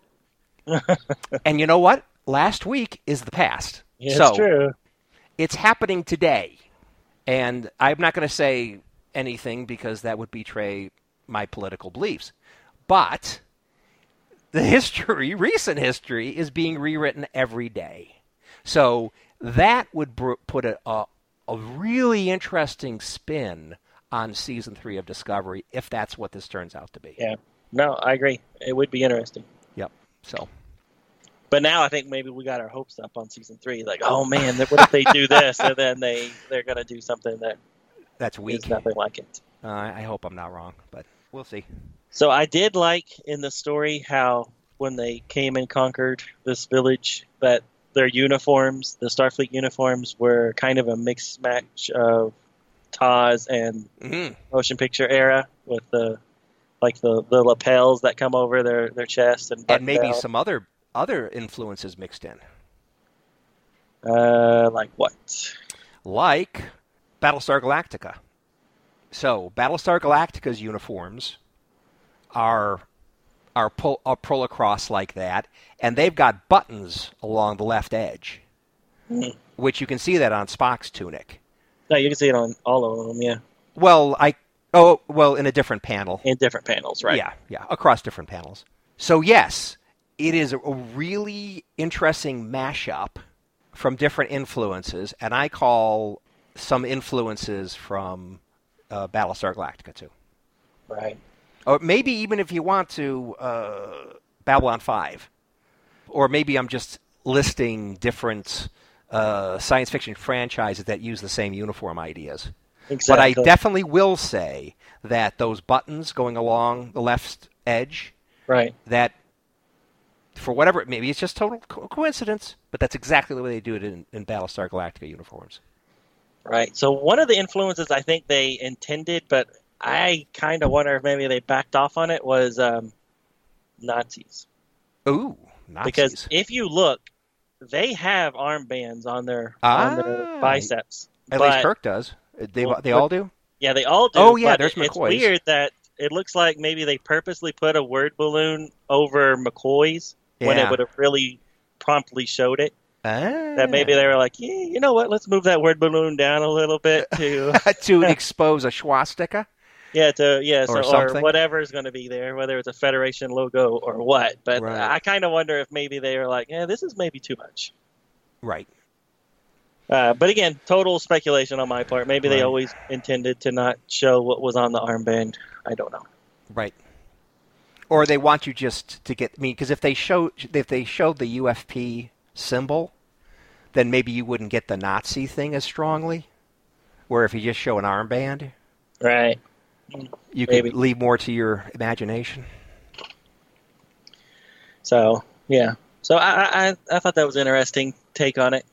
and you know what? Last week is the past. Yeah, So- it's true. It's happening today. And I'm not going to say anything because that would betray my political beliefs. But the [LAUGHS] history, recent history, is being rewritten every day. So that would br- put a, a, a really interesting spin on season three of Discovery if that's what this turns out to be. Yeah. No, I agree. It would be interesting. Yep. So But now I think maybe we got our hopes up on season three. Like, oh man, what if they do this and then they they're gonna do something that that's weak. nothing like it. Uh, I hope I'm not wrong, but we'll see. So I did like in the story how when they came and conquered this village that their uniforms, the Starfleet uniforms, were kind of a mixed match of TAS and hmm motion picture era with the like the, the lapels that come over their, their chest and, And maybe some other other influences mixed in. uh like what? like Battlestar Galactica. So Battlestar Galactica's uniforms are are pull, are pull across like that, and they've got buttons along the left edge, Hmm. which you can see that on Spock's tunic. No, you can see it on all of them, yeah, Well, I oh well in a different panel. in different panels, right? Yeah, yeah, across different panels. So yes, it is a a really interesting mashup from different influences, and I call some influences from uh, Battlestar Galactica too. Right. Or maybe even if you want to, uh, Babylon 5. Or maybe I'm just listing different uh, science fiction franchises that use the same uniform ideas. Exactly. But I definitely will say that those buttons going along the left edge, right. that for whatever, maybe it's just total co- coincidence, but that's exactly the way they do it in, in Battlestar Galactica uniforms. Right. So one of the influences I think they intended, but I kind of wonder if maybe they backed off on it was um, Nazis. Ooh, Nazis. Because if you look, they have armbands on their on their Ah. biceps. At but- least Kirk does. They, Well, they all do? Yeah, they all do. Oh, yeah, but there's it- it's weird that it looks like maybe they purposely put a word balloon over McCoy's when it would have really promptly showed it. Ah. That maybe they were like, yeah, you know what? Let's move that word balloon down a little bit to [LAUGHS] to expose a swastika. Yeah, to yeah, so Or or, whatever is going to be there, whether it's a Federation logo or what. But Right. I kind of wonder if maybe they were like, yeah, this is maybe too much. Right. Uh, but again, total speculation on my part. Maybe Right. they always intended to not show what was on the armband. I don't know. Right. Or they want you just to get. I mean, because if they show if they showed the UFP symbol, then maybe you wouldn't get the Nazi thing as strongly. Where if you just show an armband, Right. You Maybe. could leave more to your imagination. So yeah. So I I, I thought that was an interesting take on it.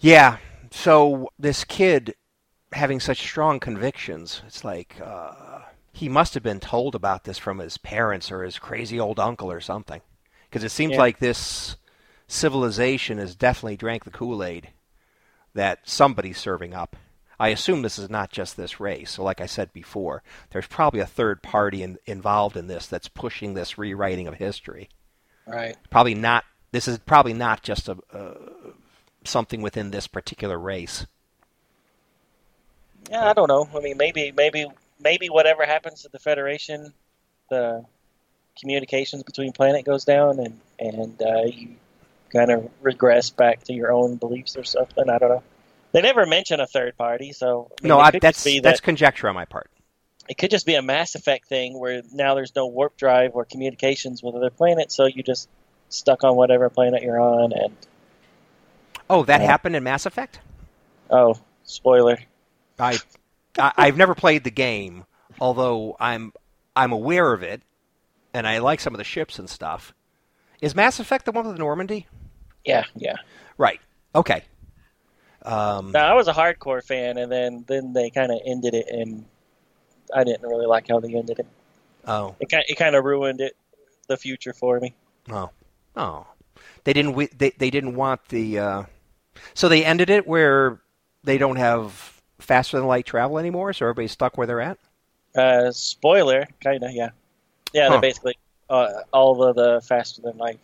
Yeah. So this kid having such strong convictions, it's like uh, he must have been told about this from his parents or his crazy old uncle or something. Because it seems Yeah. like this civilization has definitely drank the Kool Aid that somebody's serving up. I assume this is not just this race. So, like I said before, there's probably a third party in, involved in this that's pushing this rewriting of history. Right. Probably not. This is probably not just a uh, something within this particular race. Yeah, I don't know. I mean, maybe maybe maybe whatever happens to the Federation, the communications between planet goes down, and and uh, you kind of regress back to your own beliefs or something. I don't know. They never mention a third party, so I mean, no, I, that's be that's conjecture on my part. it could just be a Mass Effect thing where now there's no warp drive or communications with other planets, so you just stuck on whatever planet you're on, and Oh, that Yeah. happened in Mass Effect. oh, spoiler. I, I I've never played the game, although I'm I'm aware of it, and I like some of the ships and stuff. Is Mass Effect the one with the Normandy? Yeah, yeah. Right. Okay. Um, Now I was a hardcore fan, and then then they kind of ended it, and I didn't really like how they ended it. oh, It kind it kind of ruined it, the future for me. oh, oh. They didn't. They they didn't want the. Uh, so they ended it where they don't have faster than light travel anymore, so everybody's stuck where they're at. Uh, spoiler, kind of, yeah, yeah. Huh. They're basically uh, all of the faster than light.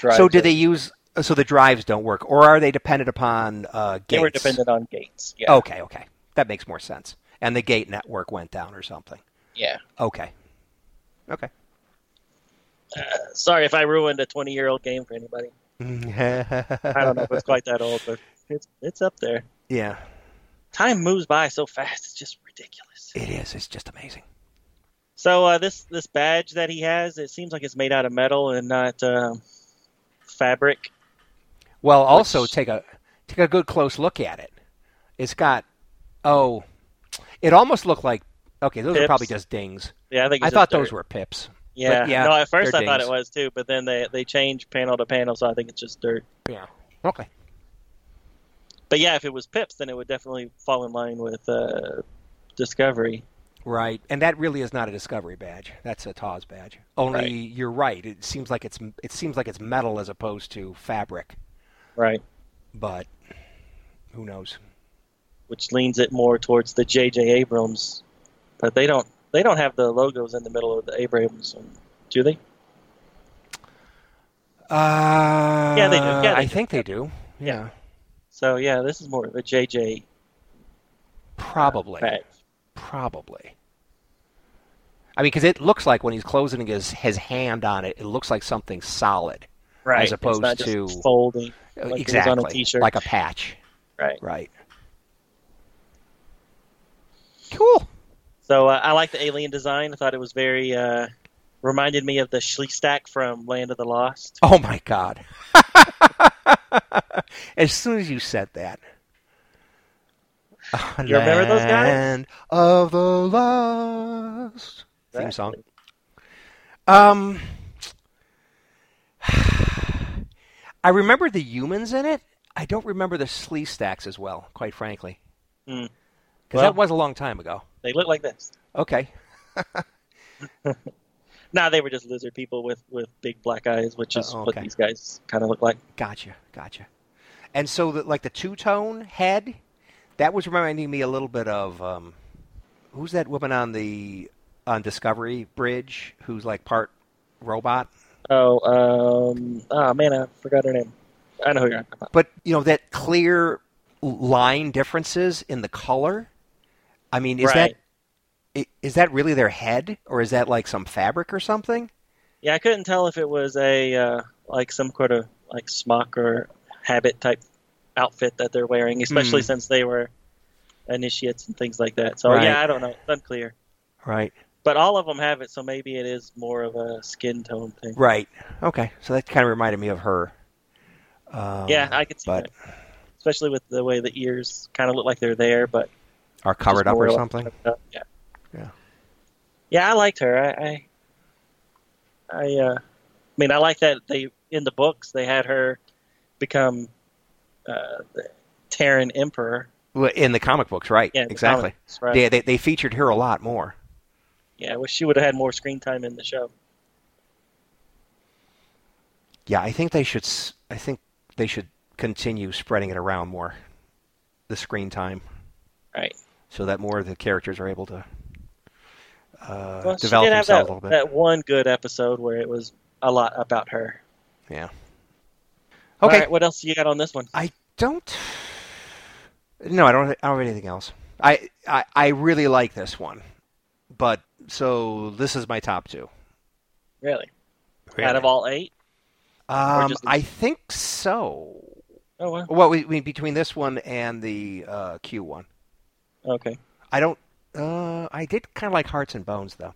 So did are- they use So the drives don't work, or are they dependent upon uh, gates? They were dependent on gates. Yeah. Okay, okay, that makes more sense. And the gate network went down or something. Yeah. Okay. Okay. Uh, [SIGHS] sorry if I ruined a 20 year old game for anybody. I don't know if it's quite that old, but it's it's up there. Yeah, Time moves by so fast; it's just ridiculous. it is. It's just amazing. So uh, this this badge that he has, it seems like it's made out of metal and not um, fabric. Well, also Which- take a take a good close look at it. It's got oh, it almost looked like okay. Those are probably just dings. Yeah, I think I thought just those were pips. Yeah. but yeah, no, at first I thought it was too, but then they they changed panel to panel, so I think it's just dirt. Yeah. Okay. But yeah, if it was pips, then it would definitely fall in line with uh, Discovery. Right, and that really is not a discovery badge. That's a TOS badge. Only Right. you're right. It seems like it's it seems like it's metal as opposed to fabric. Right. But who knows? Which leans it more towards the J.J. Abrams, but they don't they don't have the logos in the middle of the Abrams, do they? Uh, Yeah, they do. Yeah, they I do. think they do. Yeah, So yeah, this is more of a J.J. probably. badge. Probably. I mean, because it looks like when he's closing his his hand on it, it looks like something solid. Right. As opposed it's not just to- folding. Uh, Like exactly, on a t-shirt. like a patch. Right. Right. Cool. So uh, I like the alien design. I thought it was very uh, reminded me of the Sleestak from Land of the Lost. Oh my god. [LAUGHS] as soon as you said that. You remember those guys? Land of the Lost. Theme song. Um, I remember the humans in it. I don't remember the Sleestaks as well, quite frankly. Hmm. Because Well- that was a long time ago. They look like this. Okay. [LAUGHS] Nah, they were just lizard people with, with big black eyes, which is Oh, what these guys kind of look like. Gotcha. Gotcha. And so, the, like the two tone head, that was reminding me a little bit of um, who's that woman on the on Discovery Bridge who's like part robot? Oh, um, oh man, I forgot her name. I know who you're talking about. But you know that clear line differences in the color. I mean, is Right. that that really their head, or is that like some fabric or something? Yeah, I couldn't tell if it was a uh, like some kind of like smock or habit type outfit that they're wearing, especially Hmm. since they were initiates and things like that. So Right. yeah, I don't know. It's unclear. Right. But all of them have it, so maybe it is more of a skin tone thing. Right. Okay. So that kind of reminded me of her. Um, yeah, I could see but that. Especially with the way the ears kind of look like they're there, but are covered up or something. up. Yeah. Yeah. Yeah, I liked her. I, I, I, uh, I mean, I like that they in the books they had her become uh, the Terran Emperor. In the comic books, right? Yeah, exactly. comics, right. Yeah, they they featured her a lot more. Yeah, I wish she would have had more screen time in the show. Yeah, I think they should. I think they should continue spreading it around more, the screen time, Right. so that more of the characters are able to uh, Well, she develop did have themselves that, a little bit. that one good episode where it was a lot about her. Yeah. Okay. right, what else you got on this one? I don't. No, I don't. I don't have anything else. I, I I really like this one, but so this is my top two. Really? Out of all eight? um, I think so. Oh, wow. Well, we, we, between this one and the uh, Q one, Okay. I don't. Uh, I did kind of like Hearts and Bones though.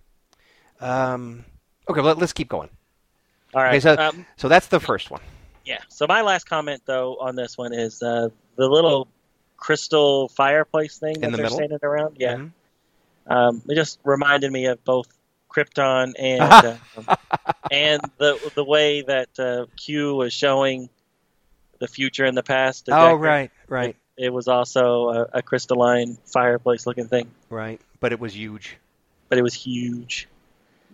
Um, okay, let, let's keep going. All right. Okay, so um, so that's the first one. Yeah. So my last comment though on this one is uh, the little crystal fireplace thing that In the they're middle? standing around. Yeah. Mhm. Um, it just reminded me of both Krypton and [LAUGHS] um, and the the way that uh, Q was showing the future and the past. Oh right, right, It, it was also a, a crystalline fireplace looking thing, right. But it was huge. but it was huge.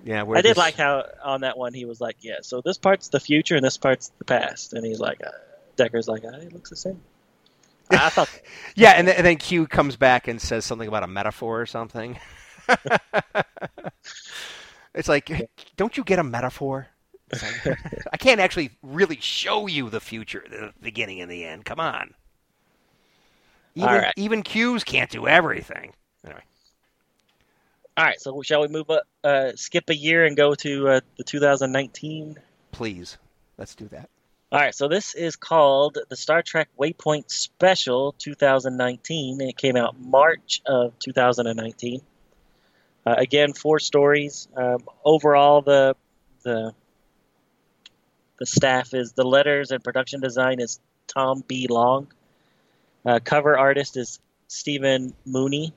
Yeah, I did this- like how on that one he was like, "Yeah, so this part's the future and this part's the past," and he's like, uh, "Decker's like, uh, it looks the same." I thought [LAUGHS] Yeah, and then, and then Q comes back and says something about a metaphor or something. [LAUGHS] it's like, don't you get a metaphor? [LAUGHS] I can't actually really show you the future, the beginning and the end. Come on. Even, right. even Q's can't do everything. Anyway, All right, so shall we move up, uh, skip a year and go to uh, the 2019? please, let's do that. All right, so this is called the Star Trek Waypoint Special 2019. and It came out March of 2019. Uh, again, four stories. Um, overall, the the the staff is the letters and production design is Tom B. Long. Uh, cover artist is Stephen Mooney.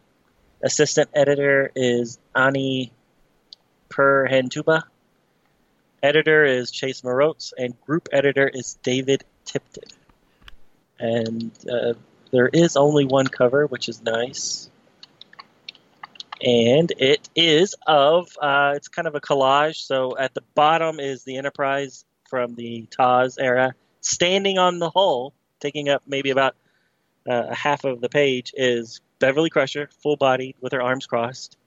Assistant editor is Anni Perheentupa. Editor is Chase Marotz, and group editor is David Tipton. And uh, there is only one cover, which is nice. And it is of, uh, it's kind of a collage. So at the bottom is the Enterprise from the Taz era. Standing on the hull, taking up maybe about uh, half of the page, is Beverly Crusher, full bodied with her arms crossed.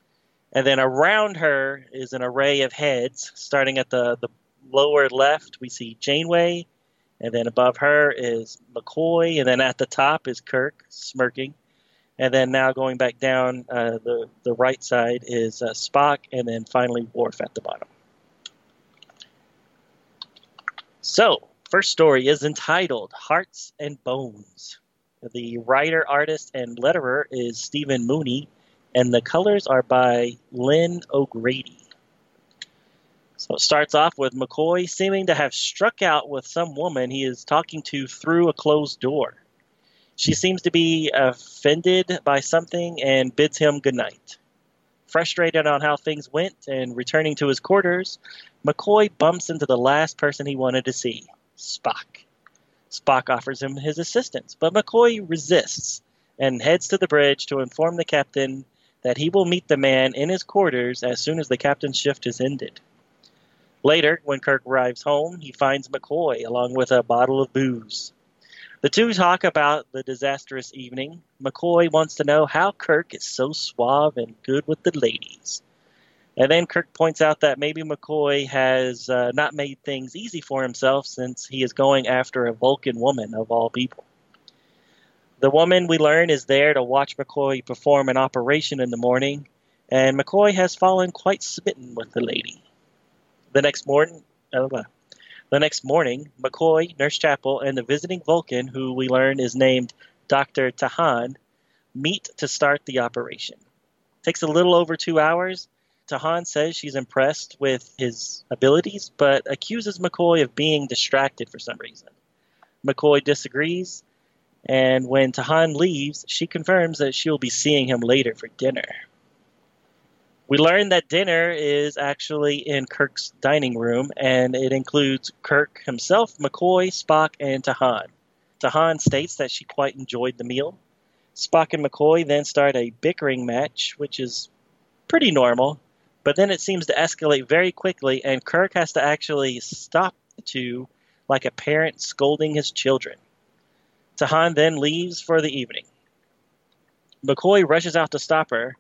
And then around her is an array of heads. Starting at the, the lower left, we see Janeway. And then above her is McCoy. And then at the top is Kirk, smirking. And then now going back down, uh, the, the right side is uh, Spock. And then finally Worf at the bottom. So, first story is entitled Hearts and Bones. The writer, artist, and letterer is Stephen Mooney and the colors are by Lynn O'Grady. So it starts off with McCoy seeming to have struck out with some woman he is talking to through a closed door. She seems to be offended by something and bids him goodnight. Frustrated on how things went and returning to his quarters, McCoy bumps into the last person he wanted to see Spock. Spock offers him his assistance, but McCoy resists and heads to the bridge to inform the captain that he will meet the man in his quarters as soon as the captain's shift is ended. Later, when Kirk arrives home, he finds McCoy along with a bottle of booze. The two talk about the disastrous evening. McCoy wants to know how Kirk is so suave and good with the ladies. And then Kirk points out that maybe McCoy has uh, not made things easy for himself since he is going after a Vulcan woman of all people. The woman we learn is there to watch McCoy perform an operation in the morning, and McCoy has fallen quite smitten with the lady. The next morning, oh, the next morning, McCoy, Nurse Chapel, and the visiting Vulcan, who we learn is named Dr. Tahan, meet to start the operation. takes a little over two hours. Tahan says she's impressed with his abilities, but accuses McCoy of being distracted for some reason. McCoy disagrees, and when Tahan leaves, she confirms that she'll be seeing him later for dinner. We learn that dinner is actually in Kirk's dining room, and it includes Kirk himself, McCoy, Spock, and Tahan. Tahan states that she quite enjoyed the meal. Spock and McCoy then start a bickering match, which is pretty normal, but then it seems to escalate very quickly, and Kirk has to actually stop the two like a parent scolding his children. Tahan then leaves for the evening. McCoy rushes out to stop her.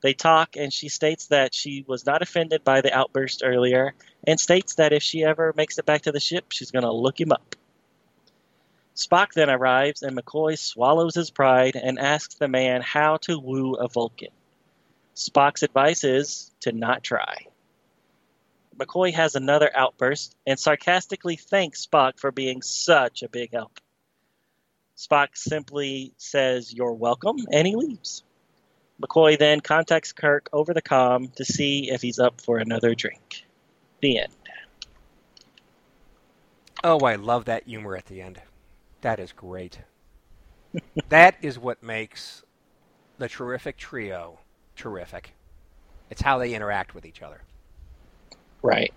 They talk, and she states that she was not offended by the outburst earlier, and states that if she ever makes it back to the ship, she's going to look him up. Spock then arrives, and McCoy swallows his pride and asks the man how to woo a Vulcan. Spock's advice is to not try. McCoy has another outburst and sarcastically thanks Spock for being such a big help. Spock simply says, You're welcome, and he leaves. McCoy then contacts Kirk over the com to see if he's up for another drink. The end. Oh, I love that humor at the end. That is great. [LAUGHS] that is what makes the terrific trio terrific. It's how they interact with each other. Right.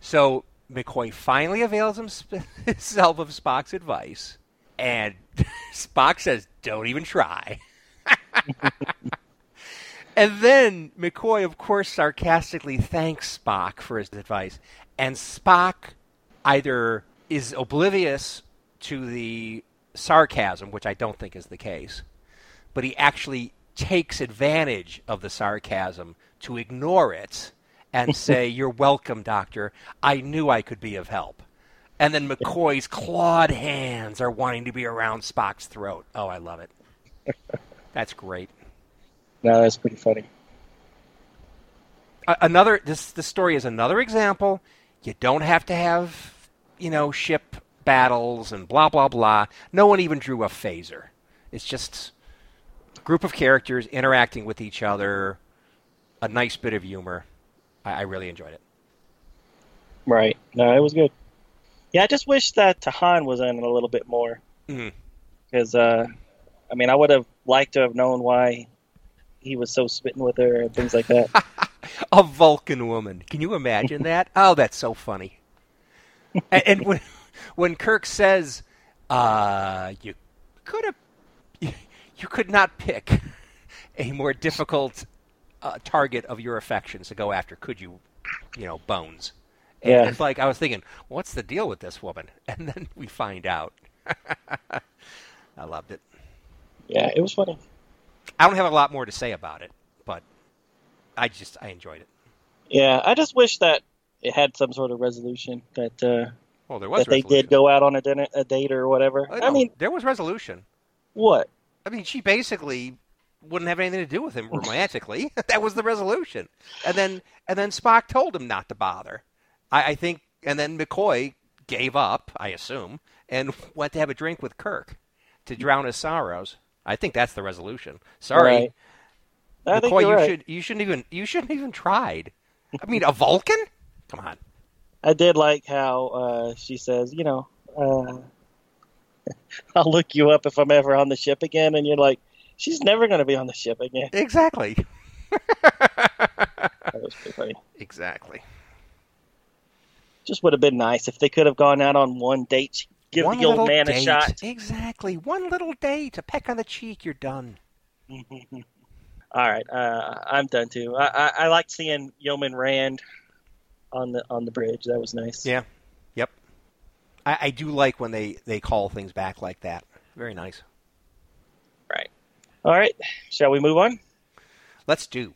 So McCoy finally avails [LAUGHS] himself of Spock's advice, and [LAUGHS] Spock says, "Don't even try." [LAUGHS] and then McCoy, of course, sarcastically thanks Spock for his advice, and Spock either is oblivious to the sarcasm, which I don't think is the case, but he actually takes advantage of the sarcasm to ignore it and say, [LAUGHS] You're welcome, Doctor. I knew I could be of help. And then McCoy's clawed hands are wanting to be around Spock's throat. Oh, I love it. [LAUGHS] That's great. No, that's pretty funny. Another this this story is another example. You don't have to have, you know, ship battles and blah blah blah. No one even drew a phaser. It's just a group of characters interacting with each other, a nice bit of humor. I, I really enjoyed it. Right. No, it was good. Yeah, I just wish that Tahan was in a little bit more. Because, uh, I mean, I would have liked to have known why he was so smitten with her and things like that. [LAUGHS] A Vulcan woman. Can you imagine [LAUGHS] that? Oh, that's so funny. and, and when when Kirk says, uh, "You could have, you, you could not pick a more difficult uh, target of your affections to go after, could you? You know, Bones." And Yeah. it's like I was thinking, what's the deal with this woman? [LAUGHS] And then we find out. [LAUGHS] I loved it. yeah, it was funny. I don't have a lot more to say about it, but I just I enjoyed it. Yeah, I just wish that it had some sort of resolution that uh, Well, there was that they did go out on a, dinner, a date or whatever. Uh, I mean, there was resolution. what? I mean, she basically wouldn't have anything to do with him romantically. [LAUGHS] that was the resolution. And then and then Spock told him not to bother. I, I think, and then McCoy gave up, I assume, and [LAUGHS] went to have a drink with Kirk to drown his sorrows. I think that's the resolution. Sorry, Right. McCoy, you right. should you shouldn't even you shouldn't even tried. I mean, a Vulcan? Come on. I did like how uh, she says, you know, uh, [LAUGHS] I'll look you up if I'm ever on the ship again, and you're like, she's never going to be on the ship again. Exactly. [LAUGHS] That was pretty funny. exactly. Just would have been nice if they could have gone out on one date, give One the old man a shot. Exactly. One little date, a peck on the cheek, you're done. [LAUGHS] All right, uh, I'm done too. I, I, I liked seeing Yeoman Rand on the on the bridge. That was nice. Yeah. Yep. I, I do like when they, they call things back like that. Very nice. Right. All right. Shall we move on? Let's do.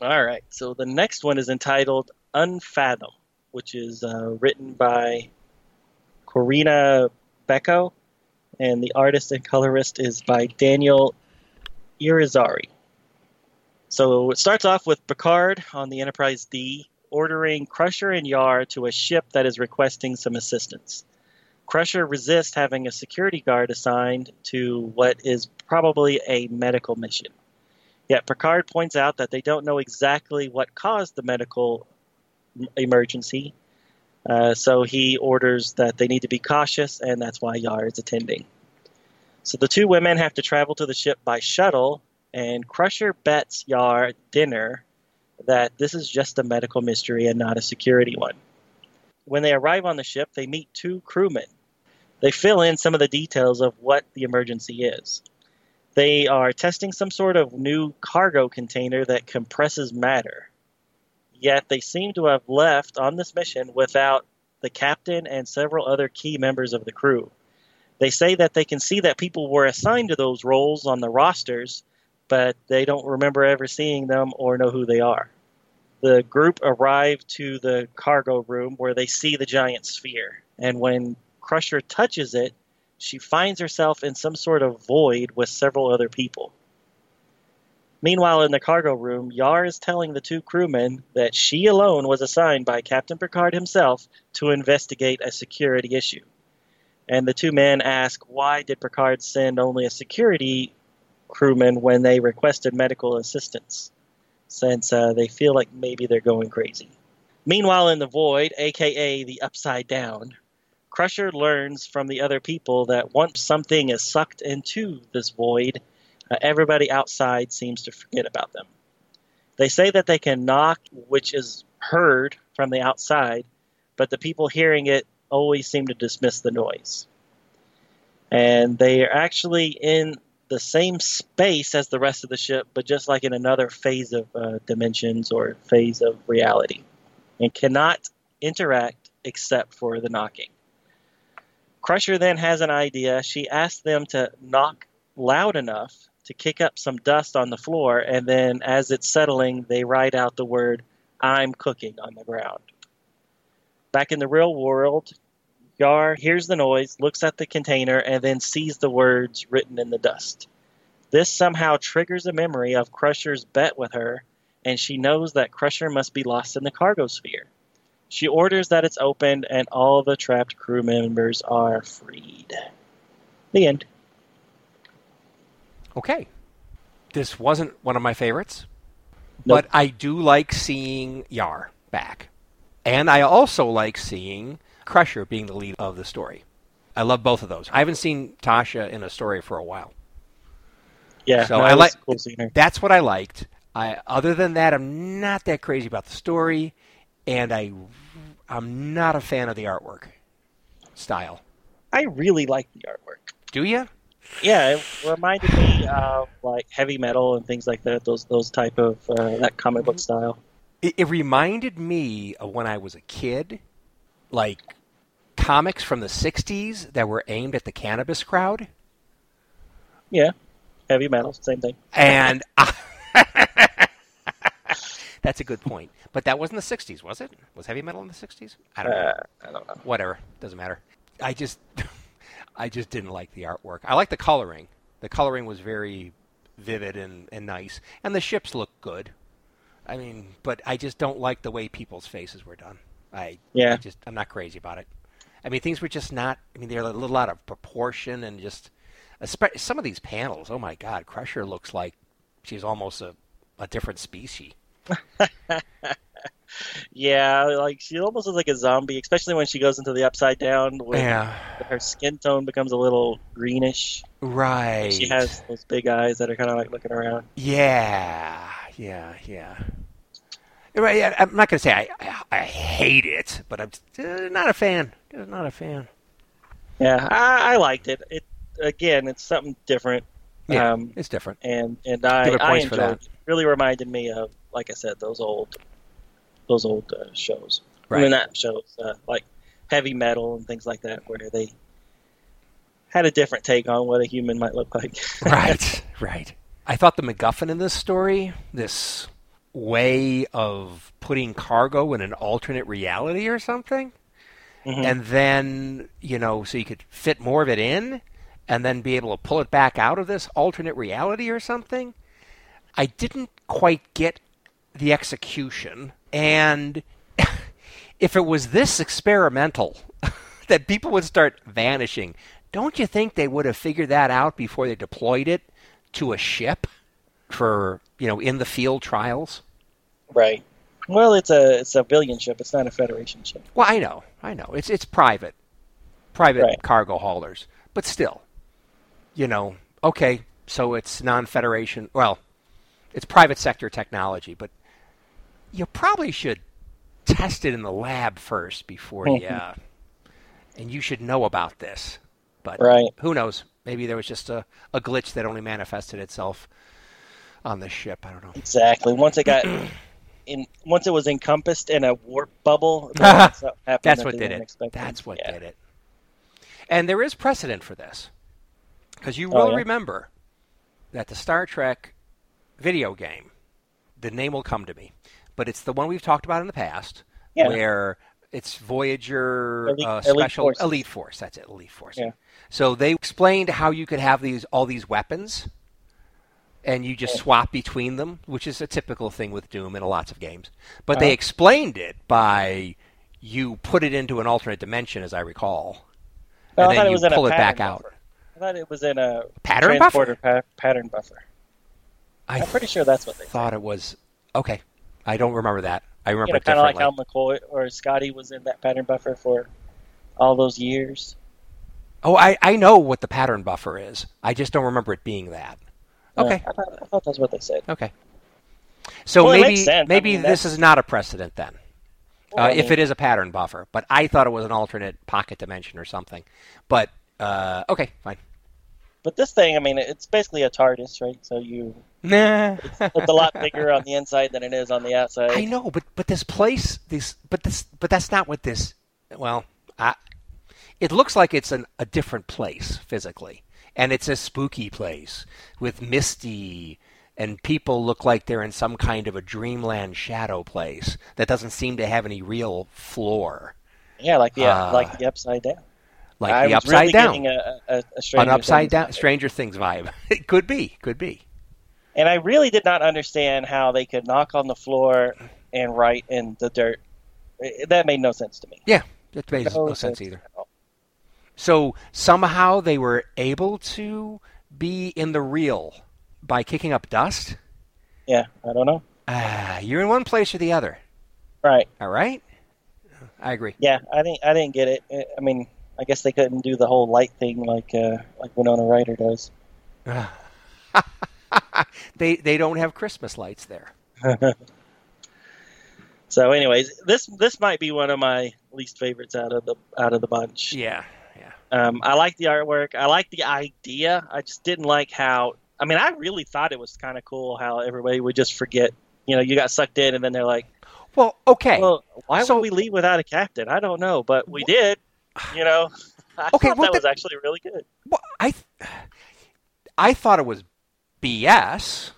All right. So the next one is entitled Unfathom, which is uh, written by Corinna Bechko, and the artist and colorist is by Daniel Irizarri. So it starts off with Picard on the Enterprise D ordering Crusher and Yar to a ship that is requesting some assistance. Crusher resists having a security guard assigned to what is probably a medical mission. Yet Picard points out that they don't know exactly what caused the medical emergency, uh, so he orders that they need to be cautious, and that's why Yar is attending. So the two women have to travel to the ship by shuttle, and Crusher bets Yar dinner that this is just a medical mystery and not a security one. When they arrive on the ship, they meet two crewmen. They fill in some of the details of what the emergency is. They are testing some sort of new cargo container that compresses matter. Yet they seem to have left on this mission without the captain and several other key members of the crew. They say that they can see that people were assigned to those roles on the rosters, but they don't remember ever seeing them or know who they are. The group arrive to the cargo room where they see the giant sphere, and when Crusher touches it, she finds herself in some sort of void with several other people. Meanwhile, in the cargo room, Yar is telling the two crewmen that she alone was assigned by Captain Picard himself to investigate a security issue. And the two men ask, why did Picard send only a security crewman when they requested medical assistance? Since uh, they feel like maybe they're going crazy. Meanwhile, in the void, aka the Upside Down, Crusher learns from the other people that once something is sucked into this void, uh, everybody outside seems to forget about them. They say that they can knock, which is heard from the outside, but the people hearing it always seem to dismiss the noise. And they are actually in the same space as the rest of the ship, but just like in another phase of uh, dimensions or phase of reality, and cannot interact except for the knocking. Crusher then has an idea. She asks them to knock loud enough to kick up some dust on the floor, and then as it's settling, they write out the word I'm cooking on the ground. Back in the real world, Yar hears the noise, looks at the container, and then sees the words written in the dust. This somehow triggers a memory of Crusher's bet with her, and she knows that Crusher must be lost in the cargo sphere. She orders that it's opened, and all the trapped crew members are freed. The end. Okay. This wasn't one of my favorites, Nope. but I do like seeing Yar back. And I also like seeing Crusher being the lead of the story. I love both of those. I haven't seen Tasha in a story for a while. Yeah, So no, I like- cool. That's what I liked. I, other than that, I'm not that crazy about the story, and I, I'm not a fan of the artwork style. I really like the artwork. Do you? Yeah, it reminded me of like heavy metal and things like that. Those those type of uh, that comic book style. It, it reminded me of when I was a kid, like comics from the '60s that were aimed at the cannabis crowd, Yeah, heavy metal, same thing. and [LAUGHS] [LAUGHS] that's a good point. But that wasn't the '60s, was it? Was heavy metal in the '60s? I don't know. Uh, I don't know. whatever doesn't matter i just [LAUGHS] i just didn't like the artwork. I like the coloring. The coloring was very vivid and, and nice. And the ships look good. I mean but i just don't like the way people's faces were done. I Yeah. I just i'm not crazy about it. I mean things were just not i mean they're a little out of proportion and just some of these panels oh my god crusher looks like she's almost a, a different species [LAUGHS] Yeah, like she almost looks like a zombie, especially when she goes into the upside down. Yeah her skin tone becomes a little greenish. right She has those big eyes that are kind of like looking around. Yeah, yeah, yeah. Right, yeah, I'm not gonna say I, I, I hate it, but I'm uh, not a fan. Not a fan. Yeah, I, I liked it. It again, it's something different. Yeah, Um, it's different. and and I, I enjoyed that. it. Really reminded me of, like I said, those old, those old uh, shows. I Right. mean, not shows, uh, like heavy metal and things like that, where they had a different take on what a human might look like. [LAUGHS] right, right. I thought the MacGuffin in this story, this way of putting cargo in an alternate reality or something, Mhm. and then you know, so you could fit more of it in, and then be able to pull it back out of this alternate reality or something. I didn't quite get the execution, and if it was this experimental [LAUGHS] that people would start vanishing, don't you think they would have figured that out before they deployed it to a ship for you know in the field trials? right. Well, it's a it's a civilian ship. It's not a Federation ship. Well, I know, I know. It's it's private, private Right. cargo haulers, but still, you know, okay. So it's non-federation. Well, it's private sector technology, but you probably should test it in the lab first before you. Mhm. and you should know about this, but Right. who knows? Maybe there was just a, a glitch that only manifested itself on the ship. I don't know. Exactly. Once it got [CLEARS THROAT] in, once it was encompassed in a warp bubble, [LAUGHS] then something That's what did it. That's what Yeah. did it. And there is precedent for this. Because you Oh, will yeah? remember that the Star Trek video game, the name will come to me, but it's the one we've talked about in the past, Yeah. where it's Voyager Elite- uh, Elite Special Elite Force. That's it, Elite Force. Yeah. So they explained how you could have these all these weapons, and you just Yeah. swap between them, which is a typical thing with Doom in lots of games. But they Uh-huh. explained it by you put it into an alternate dimension, as I recall, No, I and thought then it you was in a pull it back pattern out. buffer. I thought it was in a Pattern transporter pa- pattern buffer. I I'm pretty sure that's what they said. thought it was okay. I don't remember that. I remember You know, kind of like how McCoy or Scotty was in that pattern buffer for all those years. oh, I, I know what the pattern buffer is. I just don't remember it being that. Okay. I, thought, I thought that's what they said. Okay. So Well, it maybe. I maybe mean, this is not a precedent then. Well, uh, I if it is a pattern buffer, but I thought it was an alternate pocket dimension or something. But uh, okay, fine. But this thing, I mean, it's basically a TARDIS, right? So you, Nah. it's a lot bigger on the inside than it is on the outside. I know, but but this place, this but this but that's not what this. Well, I, it looks like it's an, a different place physically, and it's a spooky place with misty and people look like they're in some kind of a dreamland shadow place that doesn't seem to have any real floor. Yeah, like the Uh, like the upside down. Like I the was upside really down. getting a, a, a An upside Things down vibe. Stranger Things vibe. [LAUGHS] it could be, could be. And I really did not understand how they could knock on the floor and write in the dirt. That made no sense to me. Yeah, that made no, sense either. So somehow they were able to be in the real by kicking up dust. Yeah, I don't know. Ah, you're in one place or the other. Right. All right. I agree. Yeah, I didn't. I didn't get it. I mean, I guess they couldn't do the whole light thing like uh, like Winona Ryder does. [LAUGHS] [LAUGHS] they they don't have Christmas lights there. [LAUGHS] So, anyways, this this might be one of my least favorites out of the out of the bunch. Yeah, yeah. Um, I like the artwork. I like the idea. I just didn't like how. I mean, I really thought it was kind of cool how everybody would just forget. You know, you got sucked in, and then they're like, Well, okay. "Well, why So- would we leave without a captain? I don't know, but we did." You know, [LAUGHS] I Okay, thought well, that the- was actually really good. Well, I I thought it was BS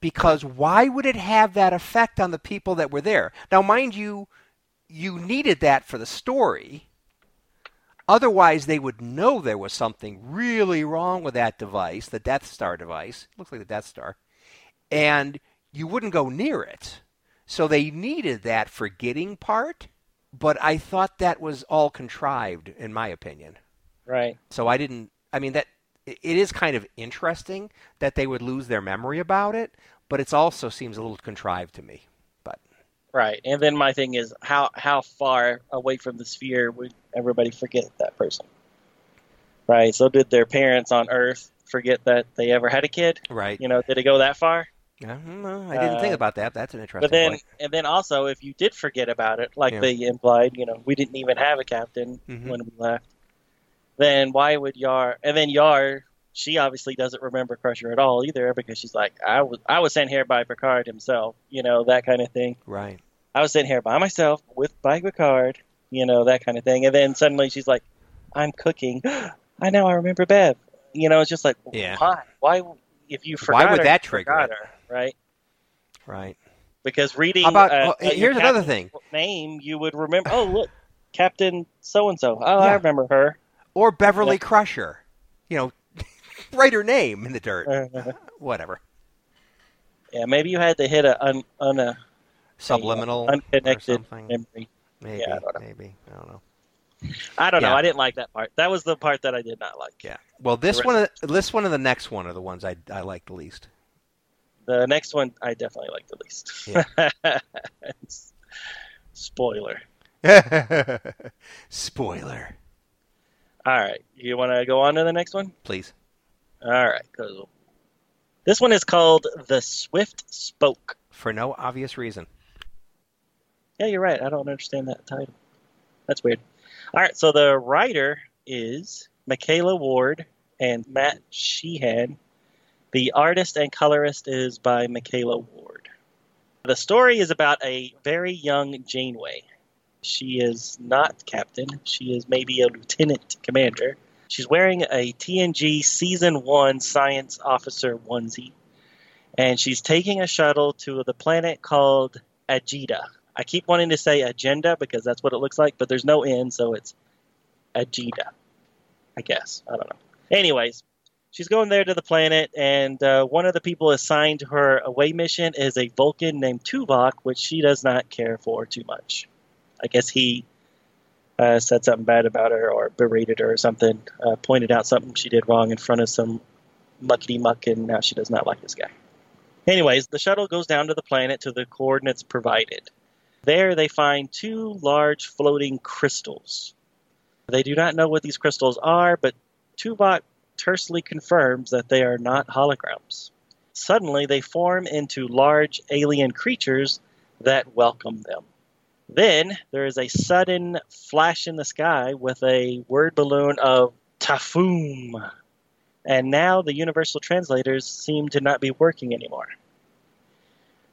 because why would it have that effect on the people that were there? Now, mind you, you needed that for the story. Otherwise, they would know there was something really wrong with that device, the Death Star device. Looks like the Death Star. And you wouldn't go near it. So they needed that forgetting part, but I thought that was all contrived, in my opinion. Right. So I didn't. I mean that it is kind of interesting that they would lose their memory about it, but it also seems a little contrived to me. But Right. And then my thing is how how far away from the sphere would everybody forget that person? Right. So did their parents on Earth forget that they ever had a kid? right, You know, did it go that far? I. I didn't think Uh, about that. That's an interesting But then point. and then also if you did forget about it, like Yeah. they implied, you know, we didn't even have a captain Mhm. when we left. Then why would Yar and then Yar she obviously doesn't remember Crusher at all either because she's like, I was I was sent here by Picard himself, you know, that kind of thing. Right. I was sitting here by myself with by Picard, you know, that kind of thing. And then suddenly she's like, I'm cooking. [GASPS] I know I remember Bev. You know, it's just like, Yeah. why? Why? If you forgot Why would her, that trigger her, right? Right. Because reading How about? uh, well, uh, here's another thing. name, you would remember. Oh, look, Captain so and so. Oh, I remember her. Or Beverly Yeah. Crusher. You know, [LAUGHS] write her name in the dirt. [LAUGHS] Whatever. yeah, maybe you had to hit a un, un, uh, a Subliminal or unconnected something. memory. Maybe. yeah, I don't know. maybe. I don't know. I don't know. I didn't like that part. That was the part that I did not like. Yeah. Well, this one, of this one, and the next one are the ones I I like the least. The next one I definitely like the least. [LAUGHS] Spoiler. Spoiler, All right, you want to go on to the next one? please. All right, 'cause this one is called the Swift Spoke. For no obvious reason. Yeah, you're right. I don't understand that title. That's weird. All right, so the writer is Michaela Ward and Matt Sheean. The artist and colorist is by Michaela Ward. The story is about a very young Janeway. She is not captain. She is maybe a lieutenant commander. She's wearing a TNG Season 1 Science Officer onesie. And she's taking a shuttle to the planet called Agita. I keep wanting to say agenda because that's what it looks like, but there's no N, so it's Agita. I guess. I don't know. Anyways, she's going there to the planet, and uh, one of the people assigned to her away mission is a Vulcan named Tuvok, which she does not care for too much. I guess he uh, said something bad about her or berated her or something, uh, pointed out something she did wrong in front of some muckety muck, and now she does not like this guy. Anyways, the shuttle goes down to the planet to the coordinates provided. There, they find two large floating crystals. They do not know what these crystals are, but Tuvok tersely confirms that they are not holograms. Suddenly, they form into large alien creatures that welcome them. Then, there is a sudden flash in the sky with a word balloon of Tafum. And now the universal translators seem to not be working anymore.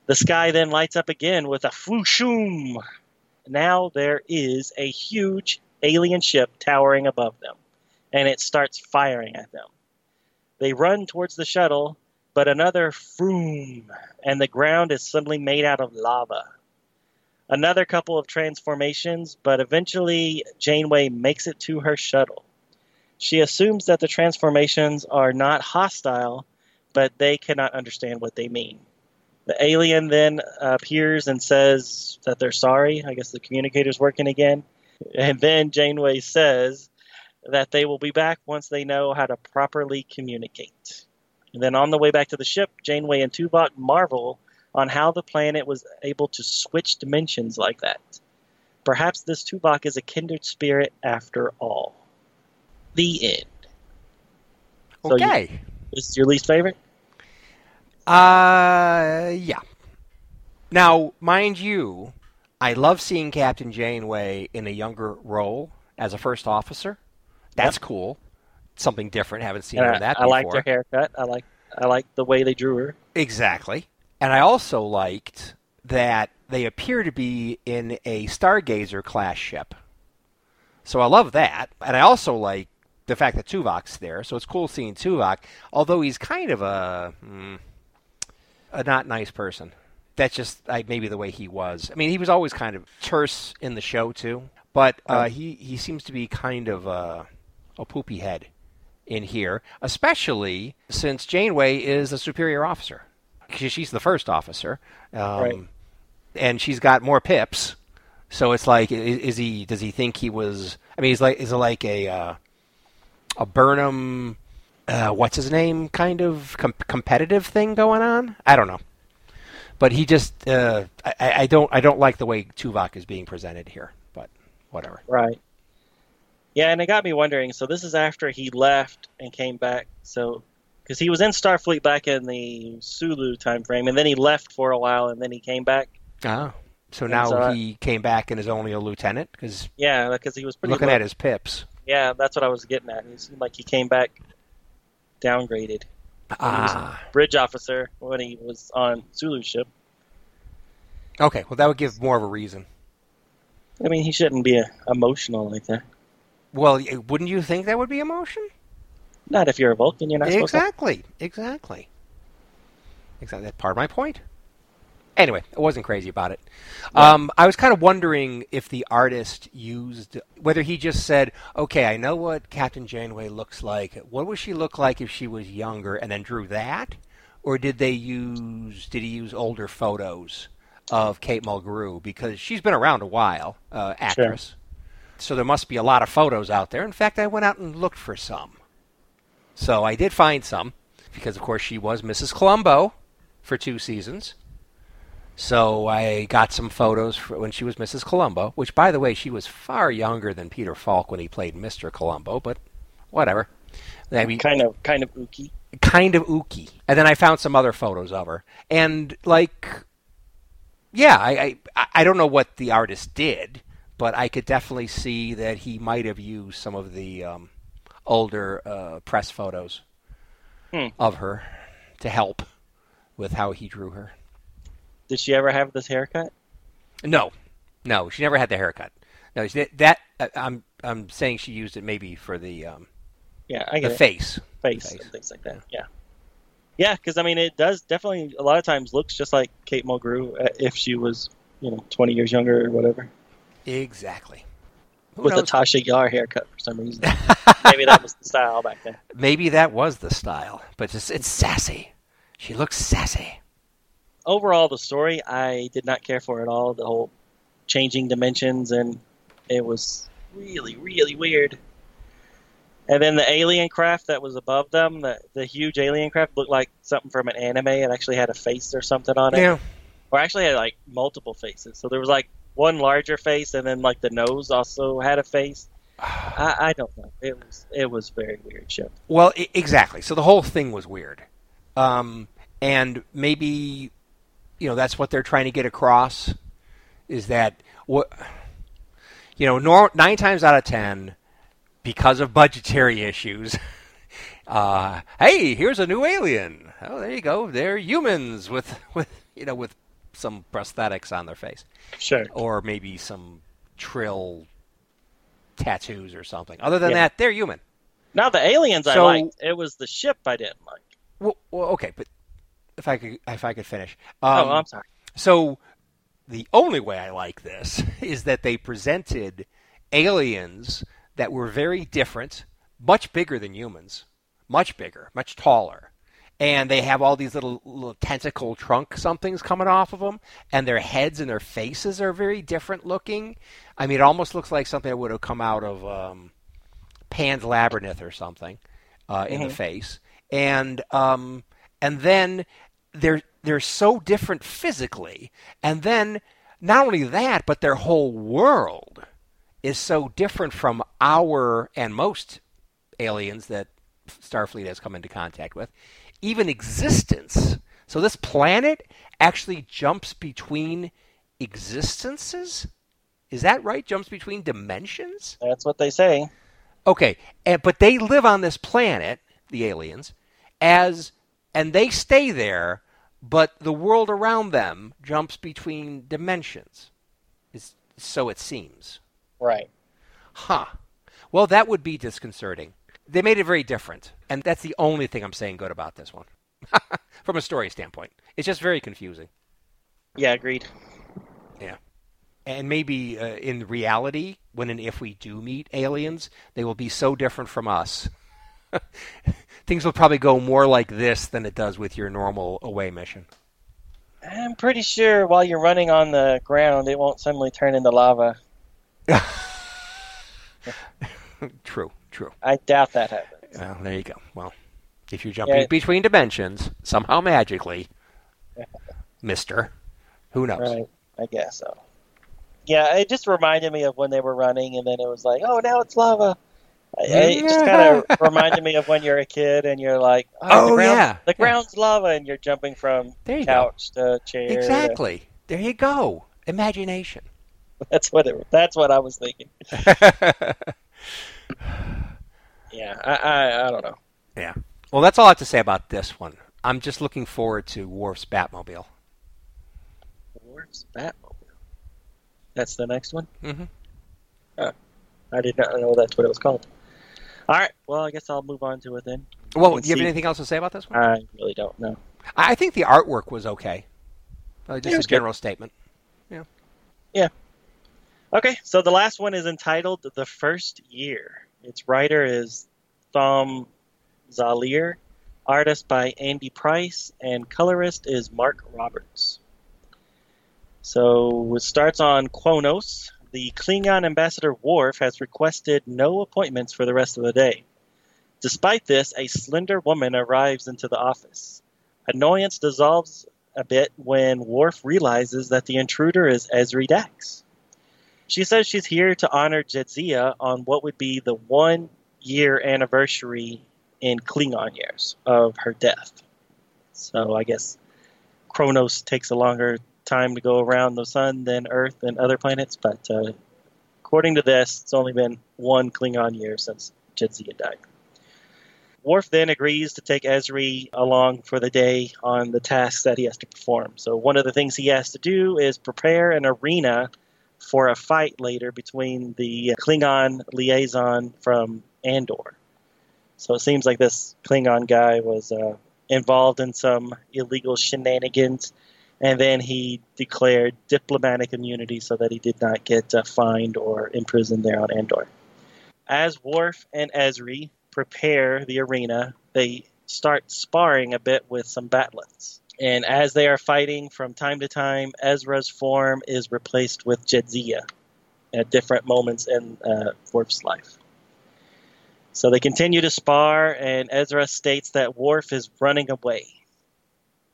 The sky then lights up again with a fooshum. Now there is a huge alien ship towering above them, and it starts firing at them. They run towards the shuttle, but another froom, and the ground is suddenly made out of lava. Another couple of transformations, but eventually Janeway makes it to her shuttle. She assumes that the transformations are not hostile, but they cannot understand what they mean. The alien then appears and says that they're sorry. I guess the communicator's working again. And then Janeway says that they will be back once they know how to properly communicate. And then on the way back to the ship, Janeway and Tuvok marvel on how the planet was able to switch dimensions like that. Perhaps this Tuvok is a kindred spirit after all. The end. So you- Okay. This is your least favorite? Uh, yeah. Now, mind you, I love seeing Captain Janeway in a younger role as a first officer. That's cool. Something different. Haven't seen her in that I, I before. liked her haircut. I like I like the way they drew her. Exactly. And I also liked that they appear to be in a Stargazer class ship. So I love that. And I also like the fact that Tuvok's there. So it's cool seeing Tuvok, although he's kind of a, mm, a not nice person. That's just I, maybe the way he was. I mean, he was always kind of terse in the show, too. But uh, he, he seems to be kind of a, a poopy head in here, especially since Janeway is a superior officer. She's the first officer, um, Right. and she's got more pips. So it's like, i- is he? Does he think he was? I mean, he's like, is it like a uh, a Burnham? Uh, what's his name? Kind of com- competitive thing going on. I don't know, but he just, uh, I, I I don't, I don't like the way Tuvok is being presented here. But whatever. Right. Yeah, and it got me wondering. So this is after he left and came back. So because he was in Starfleet back in the Sulu time frame, and then he left for a while, and then he came back. Oh, so And now so I- he came back and is only a lieutenant because Yeah, because he was pretty. looking low. at his pips. Yeah, that's what I was getting at. It seemed like he came back downgraded. Ah, Bridge officer when he was on Sulu ship. okay. Well, that would give more of a reason. I mean, he shouldn't be uh, emotional like that. Well, wouldn't you think that would be emotion? Not if you're a Vulcan. You're not supposed to. Exactly. Exactly. Exactly. That's part of my point. Anyway, I wasn't crazy about it. Um, I was kind of wondering if the artist used whether he just said, "Okay, I know what Captain Janeway looks like. What would she look like if she was younger?" and then drew that, or did they use did he use older photos of Kate Mulgrew because she's been around a while, uh, actress. So there must be a lot of photos out there. In fact, I went out and looked for some. So I did find some because, of course, she was Mrs. Columbo for two seasons. So I got some photos when she was Mrs. Columbo, which, by the way, she was far younger than Peter Falk when he played Mr. Columbo, but whatever. I mean, Kind of, kind of ooky. kind of ooky. And then I found some other photos of her, and like, yeah, I I, I don't know what the artist did, but I could definitely see that he might have used some of the um, older uh, press photos Hmm. of her to help with how he drew her. Did she ever have this haircut? No, no, she never had the haircut. No, she, that uh, I'm I'm saying she used it maybe for the um, Yeah, I the get it. face. face, face. and things like that. Yeah, yeah, because I mean, it does definitely a lot of times looks just like Kate Mulgrew uh, if she was, you know, twenty years younger or whatever, Exactly. Who with a? Tasha Yar haircut for some reason. [LAUGHS] Maybe that was the style back then. Maybe that was the style, but it's, it's sassy. She looks sassy. Overall, the story I did not care for at all. The whole changing dimensions and it was really, really weird. And then the alien craft that was above them, the the huge alien craft looked like something from an anime. It actually had a face or something on it. Yeah. or actually had like multiple faces. So there was like one larger face, and then like the nose also had a face. [SIGHS] I, I don't know. It was it was very weird ship. Well, I- exactly. So the whole thing was weird, um, and maybe you know that's what they're trying to get across is that what you know nor- nine times out of ten because of budgetary issues. [LAUGHS] Uh, hey, here's a new alien. Oh, there you go. They're humans with, [LAUGHS] with you know with some prosthetics on their face. Sure. or maybe some trill tattoos or something. Other than Yeah. that, they're human. Now the aliens I liked. It was the ship I didn't like. Well, well, okay, but if I could if I could finish. oh, Um, I'm sorry. So the only way I like this [LAUGHS] is that they presented aliens that were very different, much bigger than humans, much bigger, much taller. And they have all these little, little tentacle trunk somethings coming off of them, and their heads and their faces are very different looking. I mean, it almost looks like something that would have come out of um, Pan's Labyrinth or something uh, in the Mhm. face. And um, and then they're they're so different physically, and then not only that, but their whole world is so different from our and most aliens that Starfleet has come into contact with, even existence. So this planet actually jumps between existences. Is that right? Jumps between dimensions? That's what they say. Okay, and, but they live on this planet, the aliens, as and they stay there, but the world around them jumps between dimensions. Is so it seems. Right. Huh. Well, that would be disconcerting. They made it very different, and that's the only thing I'm saying good about this one, [LAUGHS] from a story standpoint. It's just very confusing. Yeah, agreed. Yeah. And maybe uh, in reality, when and if we do meet aliens, they will be so different from us. [LAUGHS] Things will probably go more like this than it does with your normal away mission. I'm pretty sure while you're running on the ground, it won't suddenly turn into lava. [LAUGHS] true, true. I doubt that happens. Well, there you go. Well, if you're jumping Yeah. between dimensions, somehow magically, [LAUGHS] Mister, who knows? Right. I guess so. Yeah, it just reminded me of when they were running, and then it was like, oh, now it's lava. I- It just kind of reminded me of when you're a kid and you're like, oh, Oh, the ground, yeah, the yeah. ground's lava, and you're jumping from you go. couch to chair. to- Exactly. There you go. Imagination. [LAUGHS] That's what it. That's what I was thinking. [LAUGHS] Yeah, I, I, I don't know. yeah. Well, that's all I have to say about this one. I'm just looking forward to Worf's Batmobile. Where's Batmobile? That's the next one. Mhm. Oh, I did not know that's what it was called. All right. Well, I guess I'll move on to it then. Well, do you have anything else to say about this one? I really don't know. I think the artwork was okay. Uh, just a general good. Yeah. Yeah. Okay, so the last one is entitled "The First Year." Its writer is Thom Zahler, artist by Andy Price, and colorist is Mark Roberts. So it starts on Kronos. The Klingon ambassador Worf has requested no appointments for the rest of the day. Despite this, a slender woman arrives into the office. Annoyance dissolves a bit when Worf realizes that the intruder is Ezri Dax. She says she's here to honor Jadzia on what would be the one year anniversary in Klingon years of her death. So I guess Kronos takes a longer time to go around the sun than Earth and other planets, but uh, according to this, it's only been one Klingon year since Jadzia died. Worf then agrees to take Ezri along for the day on the tasks that he has to perform. So one of the things he has to do is prepare an arena for a fight later between the Klingon liaison from Andor. So it seems like this Klingon guy was uh, involved in some illegal shenanigans, and then he declared diplomatic immunity so that he did not get uh, fined or imprisoned there on Andor. As Worf and Ezri prepare the arena, they start sparring a bit with some bat'leths. And as they are fighting from time to time, Ezra's form is replaced with Jadzia at different moments in uh, Worf's life. So they continue to spar, and Ezra states that Worf is running away.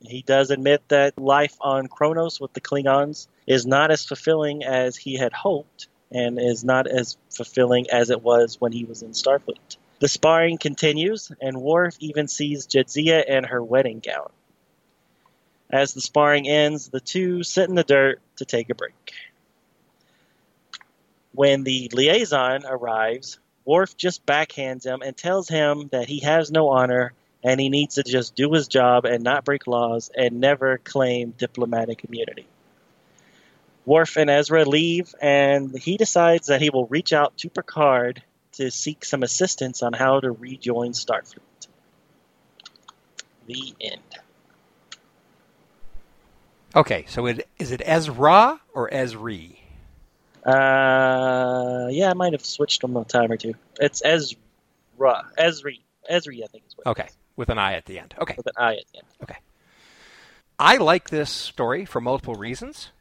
He does admit that life on Kronos with the Klingons is not as fulfilling as he had hoped, and is not as fulfilling as it was when he was in Starfleet. The sparring continues, and Worf even sees Jadzia in her wedding gown. As the sparring ends, the two sit in the dirt to take a break. When the liaison arrives, Worf just backhands him and tells him that he has no honor and he needs to just do his job and not break laws and never claim diplomatic immunity. Worf and Ezra leave, and he decides that he will reach out to Picard to seek some assistance on how to rejoin Starfleet. The end. Okay, so it, is it Ezra or Ezri? Uh, yeah, I might have switched them a time or two. It's Ezra, Ezri, Ezri, I think is what. Okay, with an I at the end. Okay, with an I at the end. Okay. I like this story for multiple reasons,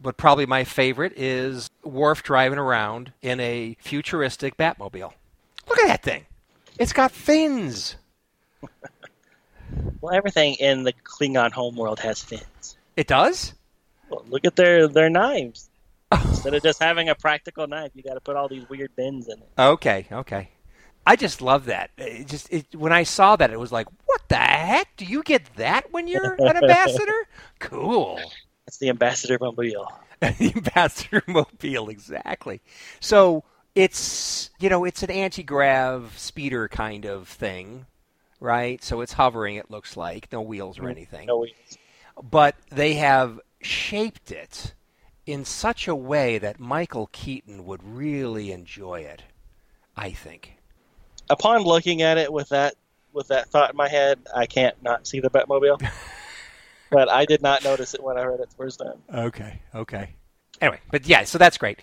but probably my favorite is Worf driving around in a futuristic Batmobile. Look at that thing! It's got fins. [LAUGHS] well, everything in the Klingon homeworld has fins. It does. Well, look at their their knives. [LAUGHS] Instead of just having a practical knife, you got to put all these weird bends in it. Okay, okay. I just love that. It just it, when I saw that, it was like, what the heck? Do you get that when you're an [LAUGHS] ambassador? cool. It's the ambassador mobile. [LAUGHS] the ambassador mobile, exactly. So it's you know it's an anti-grav speeder kind of thing, right? So it's hovering. It looks like no wheels or Mm, anything. No wheels. But they have shaped it in such a way that Michael Keaton would really enjoy it. I think. Upon looking at it with that with that thought in my head, I can't not see the Batmobile. [LAUGHS] but I did not notice it when I heard it the first time. Okay. Okay. Anyway, but yeah, so that's great.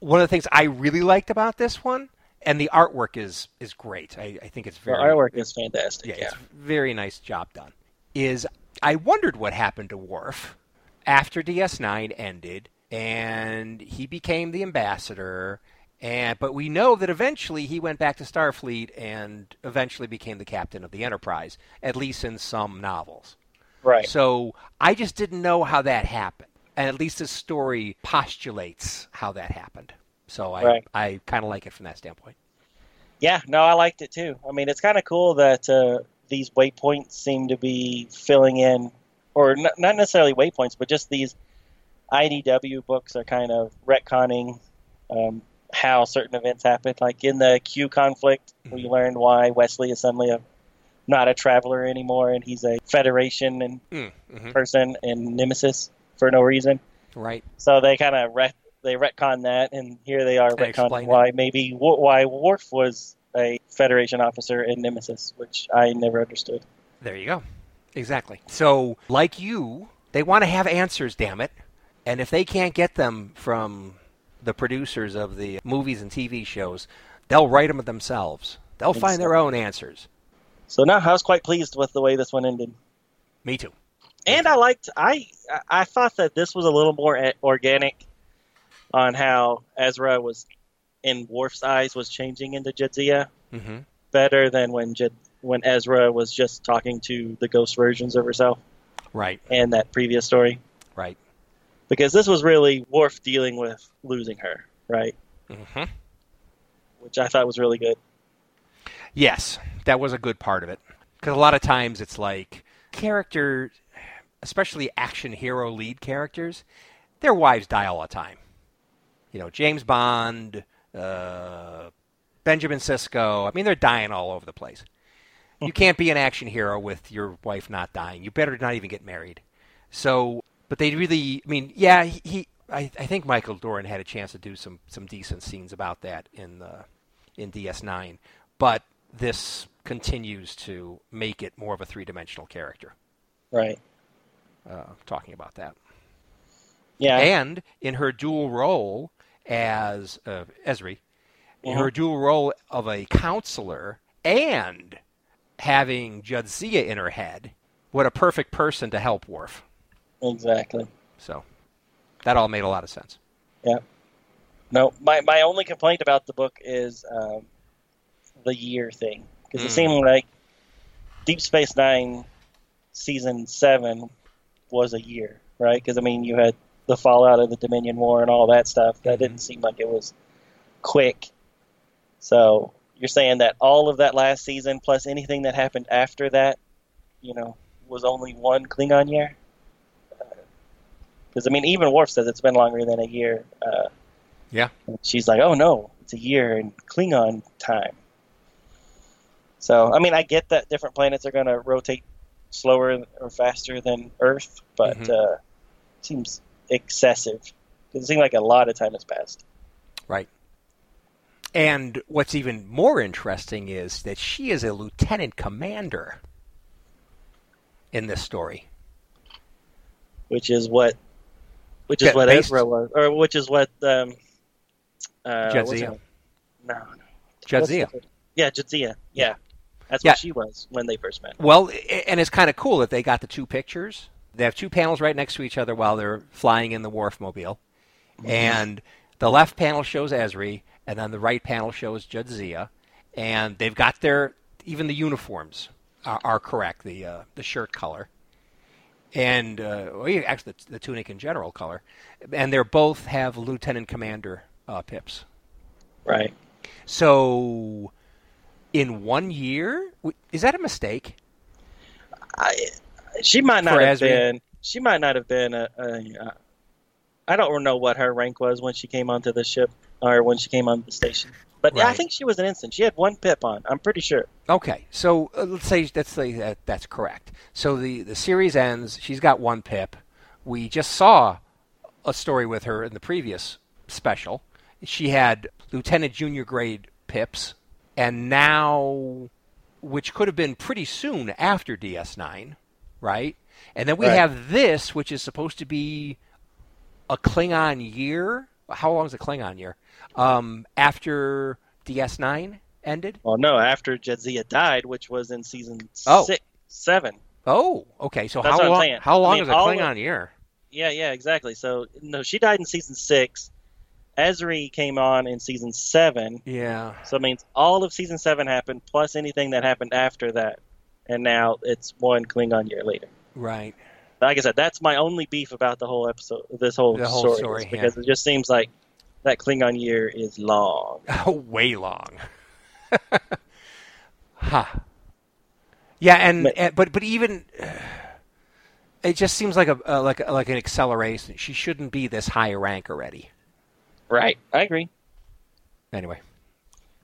One of the things I really liked about this one, and the artwork is is great. I, I think it's The very artwork is fantastic. yeah, Yeah, it's very nice job done. Is I wondered what happened to Worf after DS9 ended and he became the ambassador and but we know that eventually he went back to Starfleet and eventually became the captain of the Enterprise, at least in some novels. right. So I just didn't know how that happened. And at least the story postulates how that happened. So I Right. I kind of like it from that standpoint. Yeah, no, I liked it too. I mean, it's kind of cool that uh, these waypoints seem to be filling in, or n- not necessarily waypoints, but just these IDW books are kind of retconning um, how certain events happen. Like in the Q conflict, we Mhm. learned why Wesley is suddenly a not a traveler anymore, and he's a Federation and Mm-hmm. person in Nemesis for no reason. Right. So they kind of ret- they retcon that, and here they are explain retconning it. why maybe why Worf was a Federation officer in Nemesis, which I never understood. There you go. Exactly. So, like you, they want to have answers, damn it. And if they can't get them from the producers of the movies and TV shows, they'll write them themselves. They'll find their own answers. So now I was quite pleased with the way this one ended, Me too. and I liked I I thought that this was a little more organic on how Ezra was in Worf's eyes was changing into Jadzia hmm better than when when Ezra was just talking to the ghost versions of herself Right. And that previous story. Right. because this was really Worf dealing with losing her, right? hmm Which I thought was really good. Yes, that was a good part of it. Because a lot of times it's like characters, especially action hero lead characters, their wives die all the time. You know, James Bond, uh, Benjamin Sisko. I mean, they're dying all over the place. You can't be an action hero with your wife not dying. You better not even get married. So, but they really, I mean, yeah, he. he I, I think Michael Dorn had a chance to do some, some decent scenes about that in the in DS9, but this continues to make it more of a three dimensional character. Right. Uh, talking about that, Yeah. and in her dual role as uh, Ezri, in her Uh-huh. dual role of a counselor and having Jadzia in her head, what a perfect person to help Worf. exactly. So that all made a lot of sense. Yeah. No, my, my only complaint about the book is um, the year thing. Because Mm. it seemed like Deep Space Nine season seven was a year, right? Because, I mean, you had the fallout of the Dominion War and all that stuff. That Mhm. didn't seem like it was quick. So you're saying that all of that last season plus anything that happened after that, you know, was only one Klingon year? Because, I mean, even Worf says it's been longer than a year. Uh, Yeah. she's like, "Oh no, it's a year in Klingon time." So, I mean, I get that different planets are going to rotate slower or faster than Earth, but Mhm. uh, it seems excessive. It seems like a lot of time has passed. Right. And what's even more interesting is that she is a lieutenant commander in this story. which is what, which is Yeah, what based- Ezra was, or which is what um, uh, what's her Jadzia. No, Jadzia. Yeah, Jadzia. Yeah, that's Yeah. what she was when they first met. Well, and it's kind of cool that they got the two pictures. They have two panels right next to each other while they're flying in the Worf mobile, and the left panel shows Ezri, and then the right panel shows Jadzia, and they've got their even the uniforms are, are correct, the uh, the shirt color, and uh, well, actually the, the tunic in general color, and they're both have lieutenant commander uh, pips. Right. So, in one year, is that a mistake? I, she might not have been. She might not have been a. a, a I don't know what her rank was when she came onto the ship or when she came on the station. But yeah, I think she was an ensign. She had one pip on. I'm pretty sure. Okay, so uh, let's say let's say that that's correct. So the the series ends. She's got one pip. We just saw a story with her in the previous special. She had lieutenant junior grade pips, and now, which could have been pretty soon after DS9, right? And then we Right. have this, which is supposed to be a Klingon year. How long is a Klingon year? Um, after DS9 ended. Well, no, after Jadzia died, which was in season Oh. six, seven. Oh, okay. So That's how long? How I long mean, is a Klingon of- year? Yeah, yeah, exactly. So no, she died in season six. Ezri came on in season seven. Yeah. So it means all of season seven happened, plus anything that happened after that, and now it's one Klingon year later. Right. Like I said, that's my only beef about the whole episode, this whole, The whole story, story, because it just seems like that Klingon year is long. [LAUGHS] Oh, way long. [LAUGHS] huh. Yeah, and, But- and but but even [SIGHS] it just seems like a uh, like a- like an acceleration. She shouldn't be this high rank already. Right, I agree. Anyway.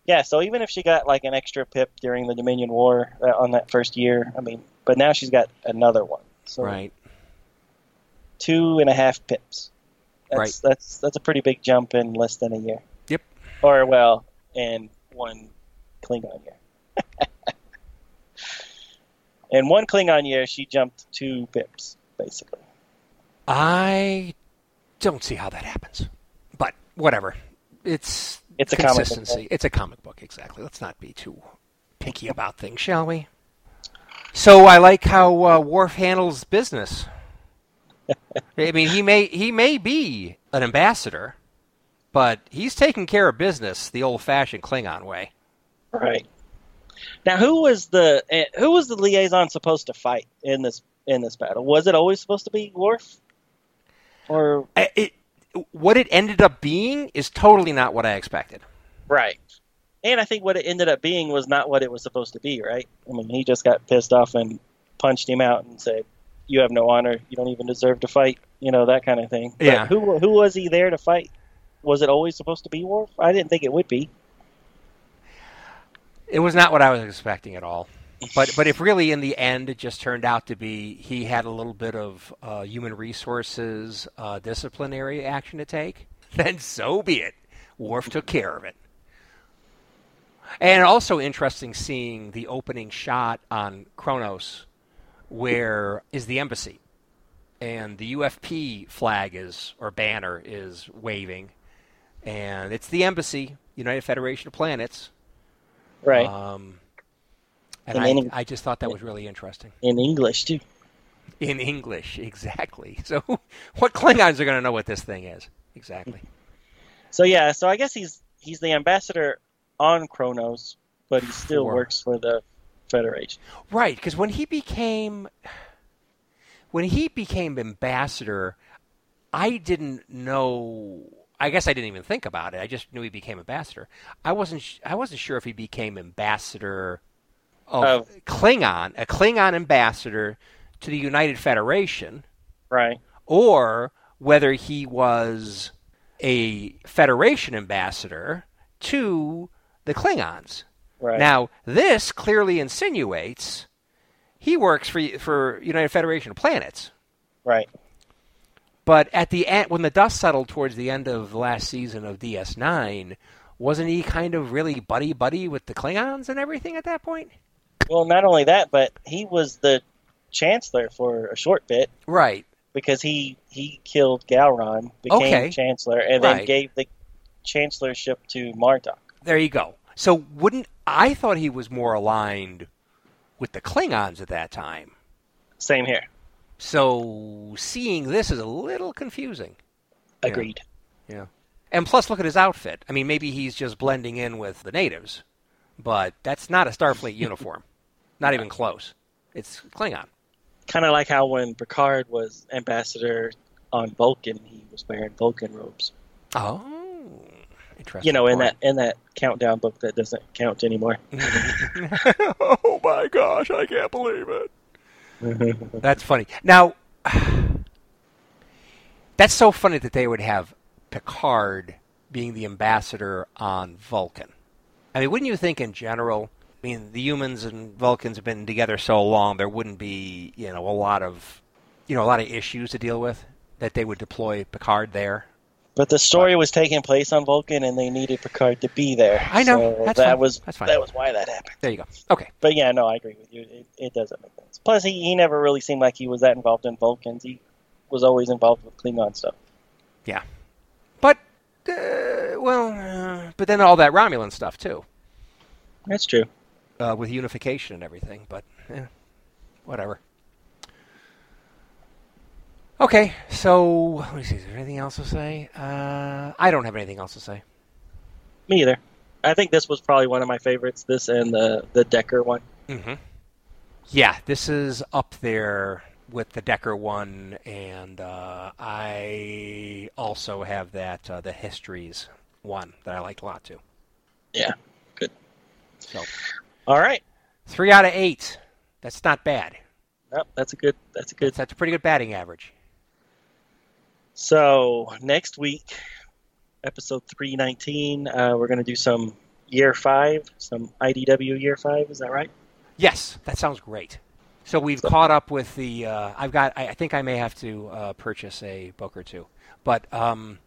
Yeah, so even if she got like an extra pip during the Dominion War uh, on that first year, I mean, but now she's got another one. So Right. two and a half pips. That's, Right. That's that's a pretty big jump in less than a year. Yep. Or well, in one Klingon year. [LAUGHS] in one Klingon year, she jumped two pips, basically. I don't see how that happens. But whatever. It's It's a comic book, consistency. It's a comic book, exactly. Let's not be too picky about things, shall we? So I like how uh, Worf handles business. I mean, he may he may be an ambassador, but he's taking care of business the old-fashioned Klingon way. Right. Now, who was the eh, who was the liaison supposed to fight in this in this battle? Was it always supposed to be Worf? Or It, what it ended up being is totally not what I expected. right? And I think what it ended up being was not what it was supposed to be, right? I mean, he just got pissed off and punched him out and said, "You have no honor. You don't even deserve to fight." You know that kind of thing. But Yeah. Who who was he there to fight? Was it always supposed to be Worf? I didn't think it would be. It was not what I was expecting at all. But but if really in the end it just turned out to be he had a little bit of uh, human resources uh, disciplinary action to take, [LAUGHS] then so be it. Worf took care of it. And also interesting seeing the opening shot on Kronos, where is the embassy, and the UFP flag is or banner is waving, and it's the embassy, United Federation of Planets. Right. Um, and I, any- I just thought that was really interesting. in English too. In English, exactly. [LAUGHS] So, what Klingons are going to know what this thing is? Exactly. So yeah, so I guess he's he's the ambassador on Kronos, but he still For- works for the Federation. Right, because when he became when he became ambassador, I didn't know. I guess I didn't even think about it. I just knew he became ambassador. I wasn't. sh- I wasn't sure if he became ambassador of Of- Klingon, a Klingon ambassador to the United Federation, Right. or whether he was a Federation ambassador to the Klingons. Right. Now, this clearly insinuates he works for for United Federation of Planets. right. But at the end, when the dust settled towards the end of the last season of DS9, wasn't he kind of really buddy buddy with the Klingons and everything at that point? Well, not only that, but he was the chancellor for a short bit. Right. because he he killed Gowron, became Okay. chancellor, and then gave the chancellorship to Martok. There you go. So wouldn't I thought he was more aligned with the Klingons at that time. Same here. So seeing this is a little confusing. Agreed. Yeah. Agreed. And plus, look at his outfit. I mean, maybe he's just blending in with the natives, but that's not a Starfleet uniform. Not even close. It's Klingon. Kind of like how when Picard was ambassador on Vulcan, he was wearing Vulcan robes. Oh, interesting. You know, in point. that in that countdown book that doesn't count anymore. [LAUGHS] [LAUGHS] oh my gosh, I can't believe it. [LAUGHS] That's funny. Now, [SIGHS] that's so funny that they would have Picard being the ambassador on Vulcan. I mean, wouldn't you think in general? I mean, the humans and Vulcans have been together so long, there wouldn't be, you know, a lot of, you know, a lot of issues to deal with. That they would deploy Picard there. But the story was taking place on Vulcan, and they needed Picard to be there. I know. So that fine. was That's fine. that was why that happened. There you go. Okay. But yeah, no, I agree with you. It, it doesn't make sense. Plus, he, he never really seemed like he was that involved in Vulcans. He was always involved with Klingon stuff. Yeah, but, uh, well, uh, but then all that Romulan stuff too. That's true. Uh, with unification and everything, but eh, whatever. Okay, so let me see. Is there anything else to say? Uh, I don't have anything else to say. Me either. I think this was probably one of my favorites. This and the the Decker one. Mm-hmm. Yeah, this is up there with the Decker one, and uh, I also have that uh, the Histories one that I liked a lot too. Yeah, good. So All right. three out of eight. That's not bad. Yep, that's a good. That's a good. That's, that's a pretty good batting average. So next week, episode three nineteen, uh, we're gonna do some year five, some IDW year five. Is that right? Yes, that sounds great. So we've caught up with the. Uh, I've got. I, I think I may have to uh, purchase a book or two, but um,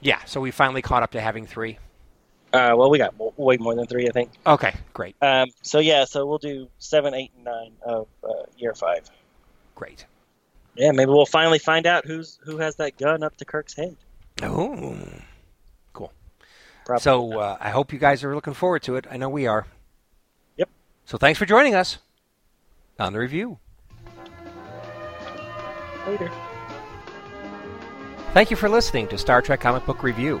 yeah. So we finally caught up to having three. Uh, well, we got way more than three, I think. Okay, great, Um, so yeah, so we'll do seven, eight, and nine of uh, year five. great. Yeah, maybe we'll finally find out who's who has that gun up to Kirk's head. Oh, Probably so uh, I hope you guys are looking forward to it. I know we are. Yep. So thanks for joining us on the review. later. Thank you for listening to Star Trek Comic Book Review.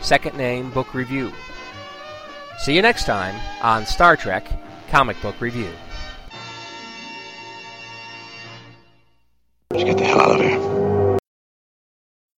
second name Book Review. See you next time on Star Trek Comic Book Review. Let's get the hell out of here.